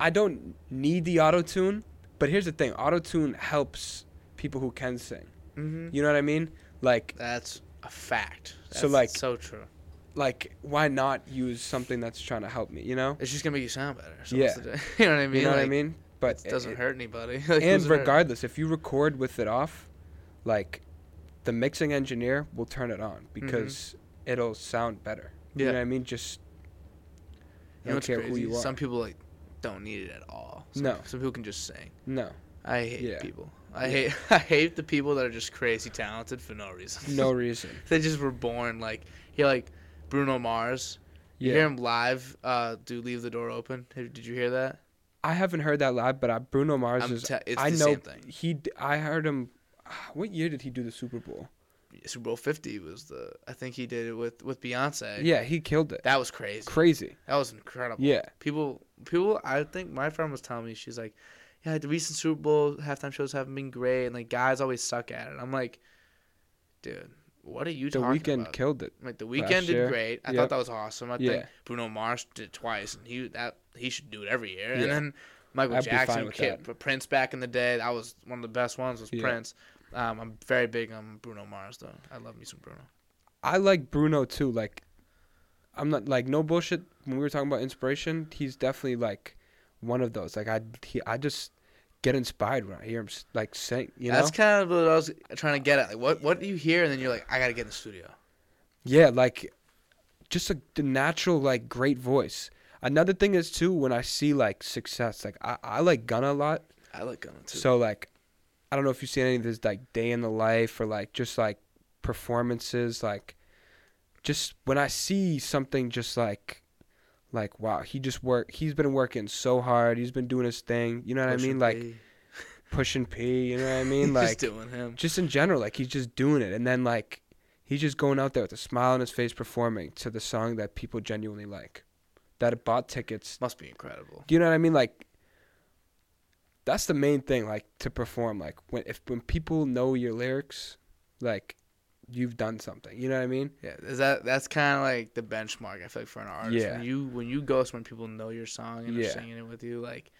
I don't need the auto tune, but here's the thing: auto tune helps people who can sing. Mm-hmm. You know what I mean? Like, That's a fact. That's So, like- so true. like why not use something that's trying to help me? You know? It's just gonna make you sound better. So Yeah. the you know what I mean? you know what I Like, mean? But It doesn't hurt anybody. Like, and who's hurt? regardless, if you record with it off, like the mixing engineer will turn it on because it'll sound better. You Yeah. know what I mean? Just You know don't care crazy? who you are. Some people like don't need it at all. Some, No. Some people can just sing. no, I hate Yeah. people. I Yeah. hate I hate the people that are just crazy talented for no reason. no reason. they just were born like you like Bruno Mars. You Yeah. hear him live uh, do "Leave the Door Open." Did you hear that? I haven't heard that live, but I, Bruno Mars I'm is. te- it's I the know same thing. he. I heard him. What year did he do the Super Bowl? Super Bowl 50 was the. I think he did it with with Beyonce. Yeah, he killed it. That was crazy. Crazy. That was incredible. Yeah. People, people. I think my friend was telling me she's like, yeah, the recent Super Bowl halftime shows haven't been great, and like guys always suck at it. I'm like, dude, what are you The talking about? The Weeknd killed it. Like the Weeknd did year. great. I Yep. thought that was awesome. I think Bruno Mars did it twice, and he that he should do it every year. Yeah. And then Michael I'd Jackson, Kid, Prince back in the day, that was one of the best ones. Was Yeah. Prince. Um, I'm very big on Bruno Mars though. I love me some Bruno. I like Bruno too. Like, I'm not like no bullshit. When we were talking about inspiration, he's definitely like one of those. Like I, he, I just get inspired when I hear him like sing. You know? That's kind of what I was trying to get at. Like, what what do you hear, and then you're like, I gotta get in the studio. Yeah, like just a the natural like great voice. Another thing is too when I see like success, like I, I like Gunna a lot. I like Gunna too. So like I don't know if you've seen any of his like day in the life or like just like performances, like just when I see something just like like wow, he just work he's been working so hard, he's been doing his thing, you know what I mean? Like T. pushing P, you know what I mean? Like just doing him. just in general, like he's just doing it, and then like he's just going out there with a smile on his face, performing to the song that people genuinely like, that bought tickets. Must be incredible. Do you know what I mean? Like that's the main thing, like to perform. Like when if when people know your lyrics, like you've done something. You know what I mean? Yeah, is that that's kind of like the benchmark I feel like for an artist. Yeah. When you when you go somewhere, and people know your song and Yeah. are singing it with you. Like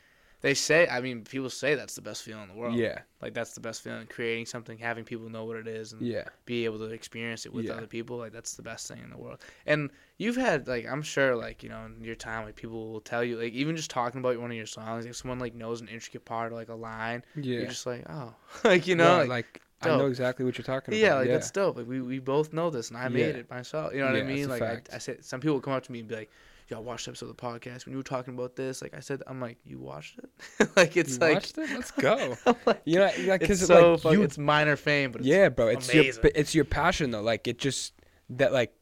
they say, I mean, people say that's the best feeling in the world. Yeah, Like that's the best feeling. Creating something, having people know what it is, and yeah, be able to experience it with Yeah. other people. Like that's the best thing in the world. And you've had like I'm sure like you know in your time like people will tell you like even just talking about one of your songs if someone like knows an intricate part or like a line yeah. you're just like oh like you know Right, like, like, I know exactly what you're talking about. yeah like yeah, that's dope like we, we both know this and I made Yeah. it myself you know what Yeah, I mean like I. I said some people come up to me and be like I watched the episode of the podcast when you were talking about this like I said I'm like you watched it like it's You like watched it? Let's go. Like, You know, like, it's cause so like fuck- you it's minor fame but it's yeah, bro. It's amazing. your it's your passion though. Like it just that like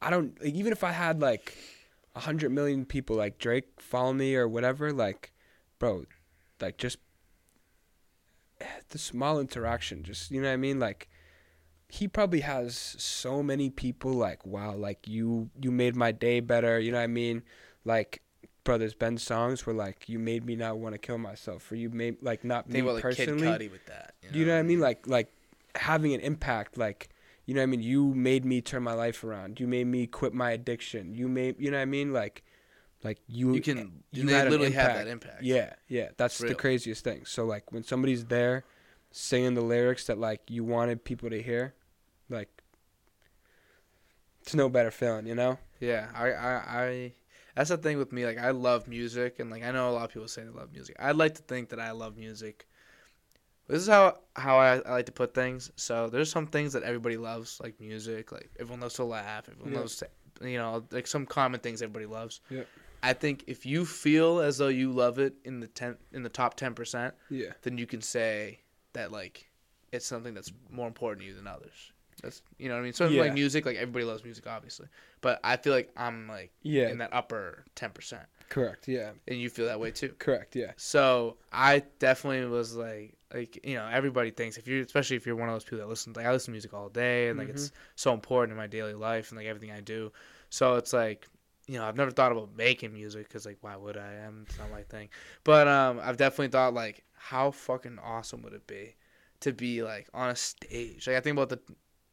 I don't like even if I had like a hundred million people like Drake follow me or whatever, like bro, like just eh, the small interaction, just you know what I mean, like. He probably has so many people like wow like you you made my day better you know what I mean like bro there's songs were like you made me not want to kill myself or you made like not think me about like Kid personally Cudi with that do you know what I mean? Like like having an impact, like you know what I mean. You made me turn my life around. You made me quit my addiction. You made you know what I mean? Like like you you can you you they had literally have that impact Yeah, yeah. That's the craziest thing. So like when somebody's there singing the lyrics that like you wanted people to hear, it's no better feeling, you know? Yeah, I, I, I, that's the thing with me. Like, I love music, and like, I know a lot of people say they love music. I'd like to think that I love music. This is how how I, I like to put things. So there's some things that everybody loves, like music. Like everyone loves to laugh. Everyone Yeah. loves, to, you know, like some common things everybody loves. Yeah. I think if you feel as though you love it in the ten in the top ten percent, Yeah. then you can say that like it's something that's more important to you than others. That's you know what I mean. So Yeah. like music, like everybody loves music, obviously, but I feel like I'm like Yeah. in that upper ten percent, Correct. Yeah. and you feel that way too. Correct. Yeah. So I definitely was like, like you know, everybody thinks if you're, especially if you're one of those people that listen, like I listen to music all day, and like it's so important in my daily life and like everything I do. So it's like, you know, I've never thought about making music because like, why would I? I'm it's not my thing. But um, I've definitely thought like, how fucking awesome would it be to be like on a stage? Like I think about the.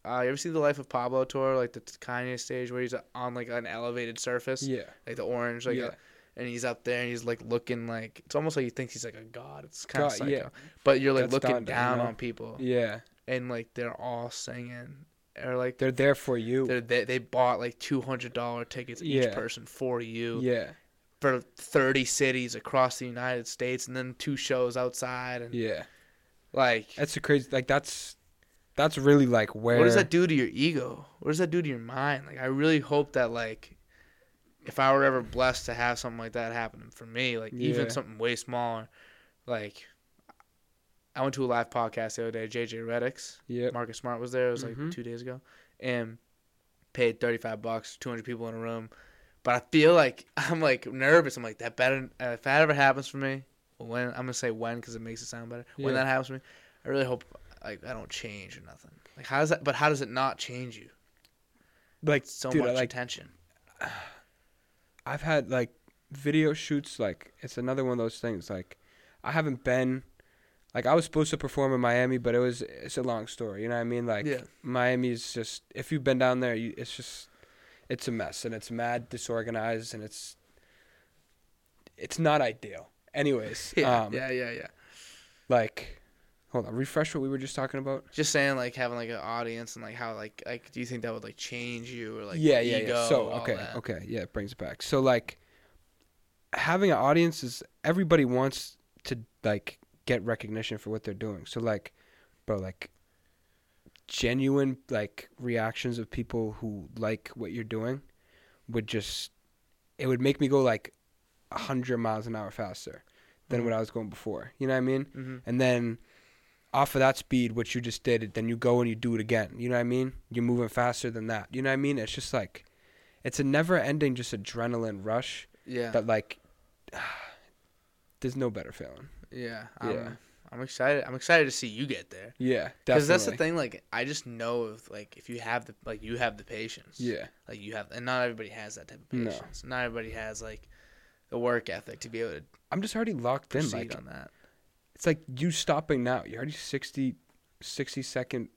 Uh, you ever see the Life of Pablo tour, like the Kanye stage where he's on like an elevated surface, Yeah. like the orange, like yeah. and he's up there and he's like looking like it's almost like he thinks he's like a god. It's kind of psycho. yeah. But you're like That's looking down on people, Yeah, and like they're all singing, or like they're there for you. they they bought like two hundred dollar tickets each person for you Yeah, for thirty cities across the United States, and then two shows outside, and yeah. like That's a crazy. Like that's that's really like where. what does that do to your ego? What does that do to your mind? Like I really hope that like if I were ever blessed to have something like that happen for me, like even something way smaller, like I went to a live podcast the other day, JJ Redick's. yeah Marcus Smart was there. It was like Mhm. two days ago, and paid thirty five bucks, two hundred people in a room. But I feel like I'm like nervous. I'm like that better. If that ever happens for me, when I'm gonna say when because it makes it sound better. When that happens for me, I really hope like I don't change or nothing. Like how does that? But how does it not change you? Like So dude, I much like attention. I've had like video shoots. Like it's another one of those things. Like I haven't been. Like I was supposed to perform in Miami, but it was it's a long story. You know what I mean? Like Yeah. Miami's just if you've been down there, you, it's just it's a mess and it's mad disorganized and it's it's not ideal. Anyways, Yeah, um, yeah, yeah, yeah. like hold on, refresh what we were just talking about. Just saying, like having like an audience and like how like like do you think that would like change you or like yeah, yeah, yeah. So okay, that? okay, yeah, it brings it back. So like having an audience is everybody wants to like get recognition for what they're doing. So like, bro, like genuine like reactions of people who like what you're doing would just it would make me go like a hundred miles an hour faster than Mhm. what I was going before. You know what I mean? Mm-hmm. and then off of that speed, which you just did, then you go and you do it again. You know what I mean? You're moving faster than that. You know what I mean? It's just like, it's a never-ending just adrenaline rush Yeah, that like, there's no better feeling. yeah, I'm, Yeah. I'm excited. I'm excited to see you get there. Yeah, Because that's the thing. Like, I just know if like if you have the like you have the patience. Yeah, Like you have, and not everybody has that type of patience. No. Not everybody has like the work ethic to be able to I'm just already locked in. Like, on that. It's like you stopping now. You're already 60, 60 second,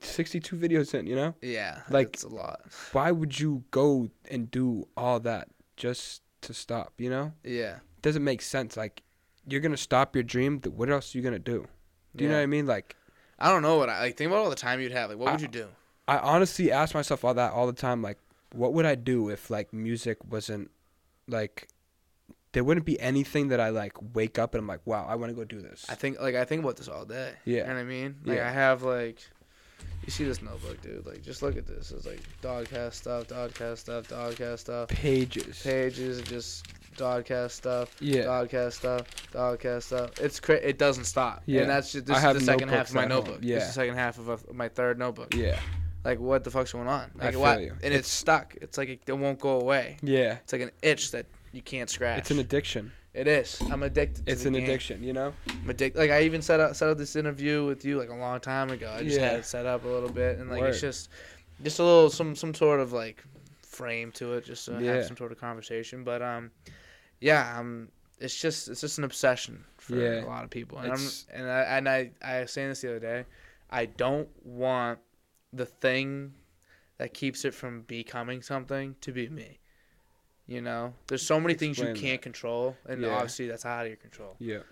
62 videos in. You know? Yeah, like- it's a lot. Why would you go and do all that just to stop? You know? Yeah. doesn't make sense. Like, you're gonna stop your dream. What else are you gonna do? Do you know what I mean? Like, I don't know what I like. Think about all the time you'd have. Like, what would I- you do? I honestly ask myself all that all the time. Like, what would I do if like music wasn't like there wouldn't be anything that I like wake up and I'm like, wow, I want to go do this. I think like I think about this all day. Yeah. You know what I mean? Like Yeah. I have like you see this notebook, dude. Like just look at this. It's like dogcast stuff, dogcast stuff, dogcast stuff. Pages. Pages just dogcast stuff. Yeah. Dogcast stuff, dogcast stuff. It's cra- it doesn't stop. Yeah. And that's just this I is the second half of my home. notebook. Yeah. This is the second half of, a, my third notebook. Yeah. Like what the fuck's going on? I feel what? you. And it's, stuck. It's like it, it won't go away. Yeah. It's like an itch that you can't scratch. It's an addiction. It is. I'm addicted. To It's an game. addiction. You know. I'm addicted. Like I even set up set up this interview with you like a long time ago. I just Yeah. had it set up a little bit, and like Word. it's just just a little some some sort of like frame to it, just to Yeah. have some sort of conversation. But um, yeah, um, it's just it's just an obsession for Yeah. a lot of people, and It's- I'm and I and I I was saying this the other day. I don't want the thing that keeps it from becoming something to be me. You know, there's so many things you can't control, and Yeah. obviously that's out of your control Yeah.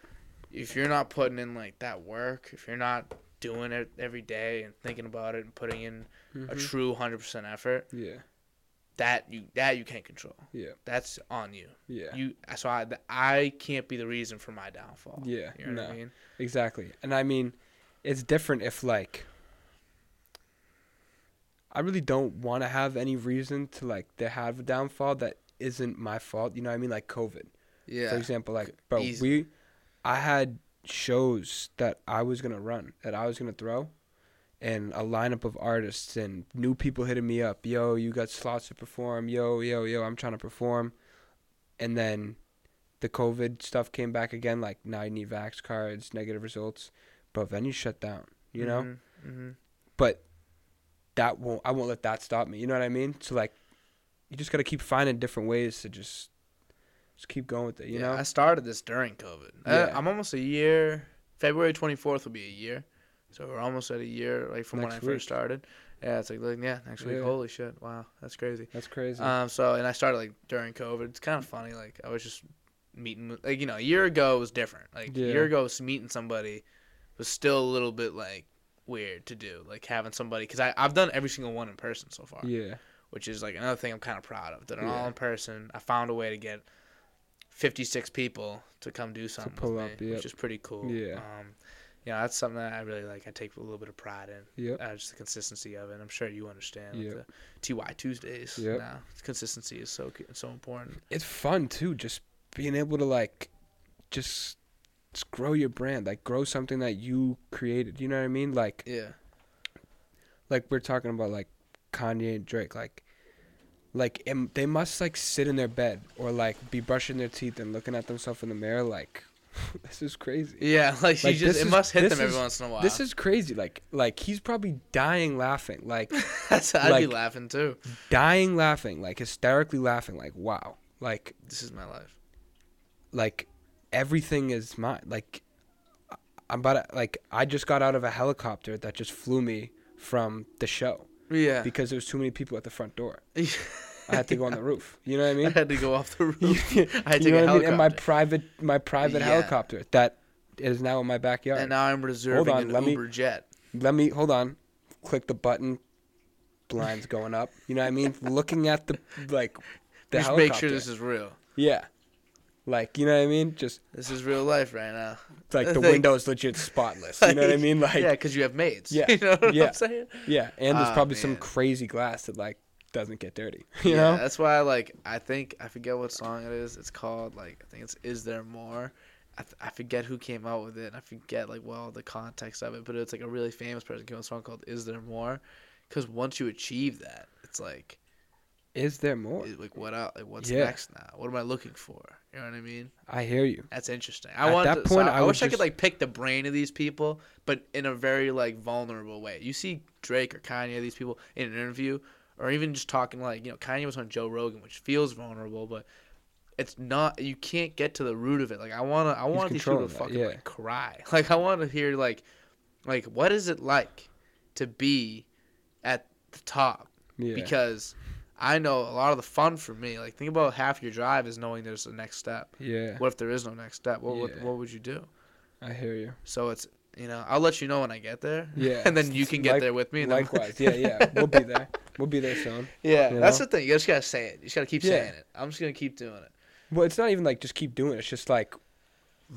if you're not putting in like that work, if you're not doing it every day and thinking about it and putting in a Mhm. true 100% effort, Yeah. that you that you can't control. Yeah. That's on you. Yeah. You so I I can't be the reason for my downfall. Yeah. You know what no. I mean? Exactly. And I mean, it's different if like I really don't want to have any reason to like to have a downfall that isn't my fault. You know what I mean? Like COVID, Yeah. for example. Like, bro, Easy. we, I had shows that I was gonna run, that I was gonna throw, and a lineup of artists and new people hitting me up. Yo, you got slots to perform. Yo, yo, yo, I'm trying to perform, and then the COVID stuff came back again. Like now you need vax cards, negative results, but then you shut down. You know, hmm but that won't. I won't let that stop me. You know what I mean? So like, you just gotta keep finding different ways to just, just keep going with it. You yeah, I started this during COVID. Yeah. I, I'm almost a year. February 24th will be a year. So we're almost at a year like from when I Next first started. Yeah, it's like, like yeah, next week. Yeah. Holy shit! Wow, that's crazy. That's crazy. Um, so and I started like during COVID. It's kind of funny. Like I was just meeting, like you know, a year ago was different. Like a year ago, was meeting somebody was still a little bit like weird to do. Like having somebody because I I've done every single one in person so far, yeah. Which is like another thing I'm kind of proud of. Did it all in person. I found a way to get 56 people to come do something pull with up, me, yep. which is pretty cool. Yeah. Um, yeah, that's something that I really like. I take a little bit of pride in. Yeah. Uh, just the consistency of it. I'm sure you understand. With Twhyy Tuesdays. Yeah. Now, consistency is so so important. It's fun too, just being able to like, just, just grow your brand, like grow something that you created. You know what I mean? Like, Yeah. like we're talking about like Kanye and Drake, like, like em- they must like sit in their bed or like be brushing their teeth and looking at themselves in the mirror, like, this is crazy. Yeah, like, she Like, just it is- must hit them every is- once in a while. This is crazy. Like, like he's probably dying laughing, like I'd be laughing too. dying laughing, like hysterically laughing, like wow, like This is my life. like everything is mine. Like I'm about to, like I just got out of a helicopter that just flew me from the show Yeah. because there was too many people at the front door. I had to go on the roof. You know what I mean? I had to go off the roof. you I had to know get what I mean? And my private my private Yeah. helicopter that is now in my backyard. And now I'm reserving on, an let me- jet. Let me hold on. Click the button. Blinds going up. You know what I mean? Looking at the like the Just helicopter. make sure this is real. Yeah. Like, you know what I mean? Just This is real life right now. It's like the Like- windows legit spotless. You know what I mean? Like yeah, because you have maids. Yeah, You know what yeah. I'm saying? Yeah, and there's Ah, probably some crazy glass that like doesn't get dirty. You yeah, know? that's why I like. I think I forget what song it is. It's called like I think it's "Is There More." I, th- I forget who came out with it. and I forget like well the context of it, but it's like a really famous person came out with a song called "Is There More," because once you achieve that, it's like Is there more? like what out like what's Yeah. next now? What am I looking for? You know what I mean? I hear you. That's interesting. I At want that to, so point, I, I would wish I could like pick the brain of these people, but in a very like vulnerable way. You see Drake or Kanye, these people in an interview, or even just talking like you know Kanye was on Joe Rogan, which feels vulnerable, but it's not. You can't get to the root of it. Like I wanna, I want these people to that, fucking yeah. like cry. Like I want to hear like, like what is it like to be at the top? Yeah. Because I know a lot of the fun for me. Like think about half your drive is knowing there's a next step. yeah. What if there is no next step? What would Yeah. what would you do? I hear you. So it's you know I'll let you know when I get there. Yeah. and then you can get Like- there with me. And then- Likewise. Yeah, yeah. We'll be there. We'll be there soon. yeah, You that's know? the thing. You just gotta say it. You just gotta keep Yeah. saying it. I'm just gonna keep doing it. Well, it's not even like just keep doing it. It's just like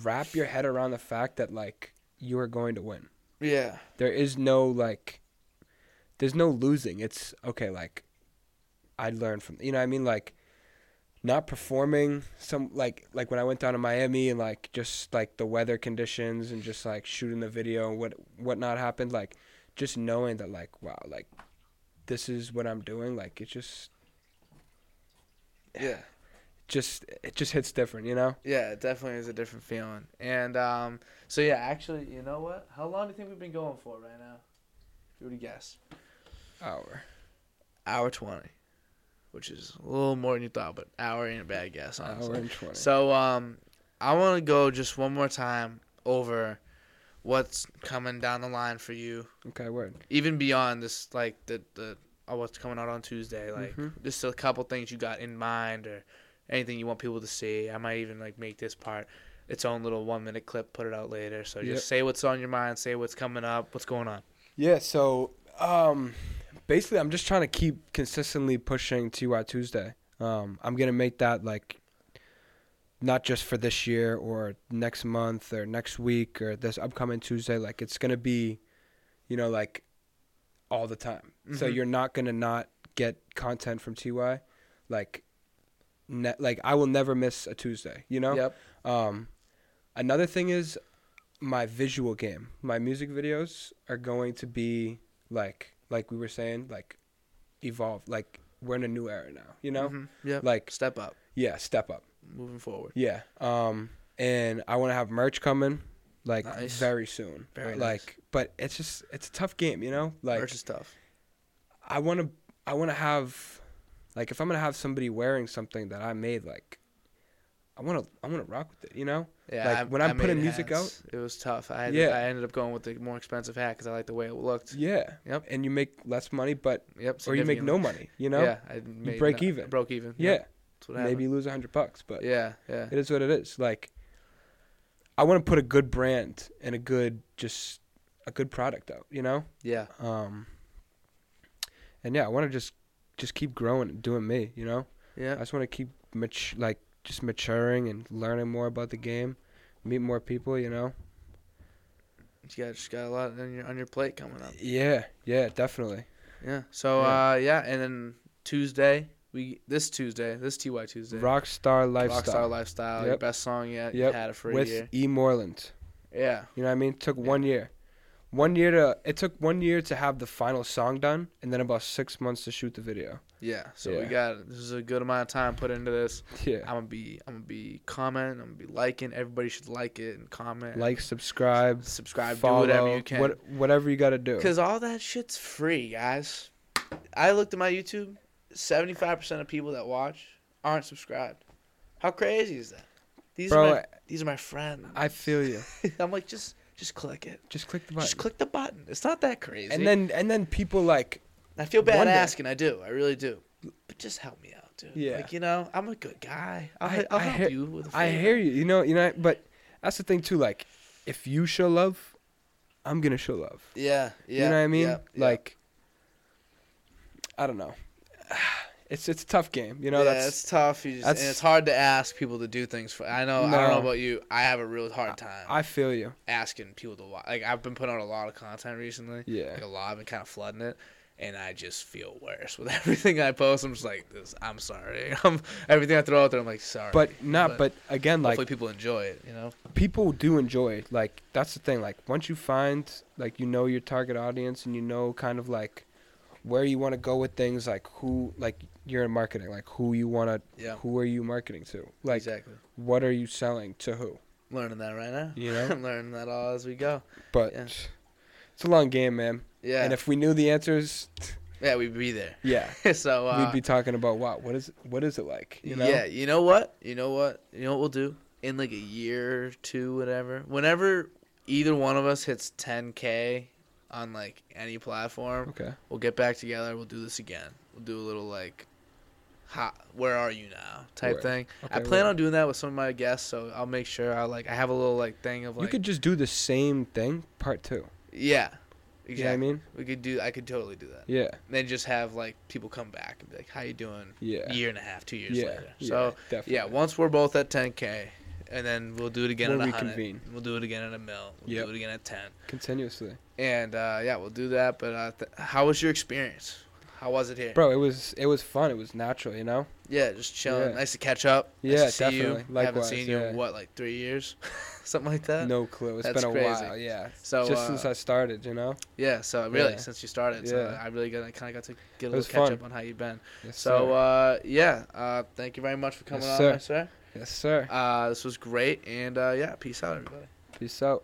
wrap your head around the fact that like you are going to win. Yeah. There is no like there's no losing. It's okay like I learned from you know what I mean like not performing some like like when I went down to Miami and like just like the weather conditions and just like shooting the video and what whatnot happened like just knowing that like wow like this is what I'm doing like it just Yeah. just it just hits different you know Yeah, it definitely is a different feeling. And um, so yeah, actually, you know what? How long do you think we've been going for right now? If you were to guess, hour hour twenty, which is a little more than you thought, but hour ain't a bad guess, honestly. hour and 20 So um, I want to go just one more time over what's coming down the line for you, okay word even beyond this, like the the oh, what's coming out on Tuesday, like Mhm. just a couple things you got in mind or anything you want people to see. I might even like make this part its own little one minute clip, put it out later. So Yep. just say what's on your mind, say what's coming up, what's going on. Yeah, so um basically I'm just trying to keep consistently pushing Twhyy Tuesday. Um I'm going to make that like not just for this year or next month or next week or this upcoming Tuesday like it's going to be you know like all the time. So Mhm. you're not going to not get content from Twhyy like ne- like I will never miss a Tuesday, you know? Yep. Um, another thing is my visual game. My music videos are going to be like like we were saying, like evolve. Like we're in a new era now. You know, Mhm. Yep. like Step up, yeah, step up. moving forward. Yeah. Um, and I want to have merch coming like Nice. very soon. Very nice. like, but it's just it's a tough game. You know, like Merch is tough. I want to I want to have like if I'm gonna have somebody wearing something that I made like I want to I want to rock with it, you know? Yeah, Like, I- when I I'm putting music hats. it was tough. I had Yeah. I ended up going with the more expensive hat because I like the way it looked. Yeah. Yep. And you make less money, but Yep. or you make no money, you know? Yeah, I made break no- even. Broke even. Yeah. Yep, That's what happened. Maybe you lose a hundred bucks, but Yeah, yeah. it is what it is. Like, I want to put a good brand and a good just a good product out, you know? Yeah. Um. And yeah, I want to just just keep growing and doing me, you know? Yeah. I just want to keep mat- like just maturing and learning more about the game, meet more people, you know? You got just got a lot on your on your plate coming up. Yeah, yeah, definitely. Yeah. So Yeah. uh yeah, and then Tuesday we this Tuesday this Twhyy Tuesday Rockstar lifestyle Rockstar Lifestyle your best song yet Yep. you had it for a with year. E Moreland. Yeah. You know what I mean? took Yeah. one year. One year to it took one year to have the final song done, and then about six months to shoot the video. Yeah. So we got this is a good amount of time put into this. Yeah, I'm gonna be I'm gonna be commenting. I'm gonna be liking. Everybody should like it and comment. like, subscribe, subscribe, follow, do whatever you can. What, whatever you got to do. Because all that shit's free, guys. I looked at my YouTube. Seventy-five percent of people that watch aren't subscribed. How crazy is that? These Bro, are my these are my friends. I feel you. I'm like, just just click it. Just click the button. Just click the button. It's not that crazy. and then and then people like I feel bad day- asking. I do. I really do. But just help me out, dude. Yeah. Like you know, I'm a good guy. I'll, I- I'll I help hear- you with. A I hear you. You know, you know, but that's the thing too. Like, if you show love, I'm gonna show love. Yeah. Yeah. you know what I mean? yeah, yeah. Like, I don't know. It's it's a tough game. You know, yeah, that's it's tough. You just, and it's hard to ask people to do things for. I know. I don't know about you. I have a real hard time. I feel you. asking people to watch. Like I've been putting out a lot of content recently. Yeah. Like a lot. I've been kind of flooding it, and I just feel worse with everything I post. I'm just like, this. I'm sorry. I'm everything I throw out there. I'm like, sorry. But not. But But, again, like hopefully people enjoy it. You know. people do enjoy. it. Like that's the thing. Like once you find like you know your target audience and you know kind of like where you want to go with things, like who like you're in marketing, like who you want to, Yeah. who are you marketing to, like exactly. what are you selling to who, Learning that right now. you know. I'm learning that all as we go. But Yeah. it's a long game, man. Yeah. And if we knew the answers, yeah, we'd be there. yeah, so uh, we'd be talking about wow, what is what is it like? You know? Yeah, you know what? You know what? You know what we'll do? In like a year or two, whatever. Whenever either one of us hits 10k on like any platform, Okay. we'll get back together. We'll do this again. We'll do a little like, how, where are you now type Word. thing. I plan word. on doing that with some of my guests, so I'll make sure I like I have a little like thing of like you could just do the same thing, part two. yeah, exactly. You know what I mean? We could do. I could totally do that. Yeah. then just have like people come back and be like, "How you doing?" Yeah. A year and a half, two years Yeah. later. yeah, So definitely. yeah, once we're both at 10k, and then we'll do it again We'll at hundred. reconvene. We'll do it again at a mill. We'll Yep. do it again at 10. continuously. And uh, yeah, we'll do that. But uh, th- how was your experience? How was it here? Bro, it was it was fun. It was natural, you know. Yeah, just chilling. Yeah. Nice to catch up. Nice Yeah, to see definitely. You. Haven't Likewise, seen you in what, like three years, something like that. No clue. It's That's been a crazy. while. Yeah. So Just uh, since I started, you know. yeah, so really Yeah. since you started, so Yeah. I really got kind of got to get a little catch fun. up on how you've been. Yes, So uh, yeah, uh, thank you very much for coming Yes, on, sir. sir. yes, sir. Uh, this was great, and uh, yeah, peace out, everybody. Peace out.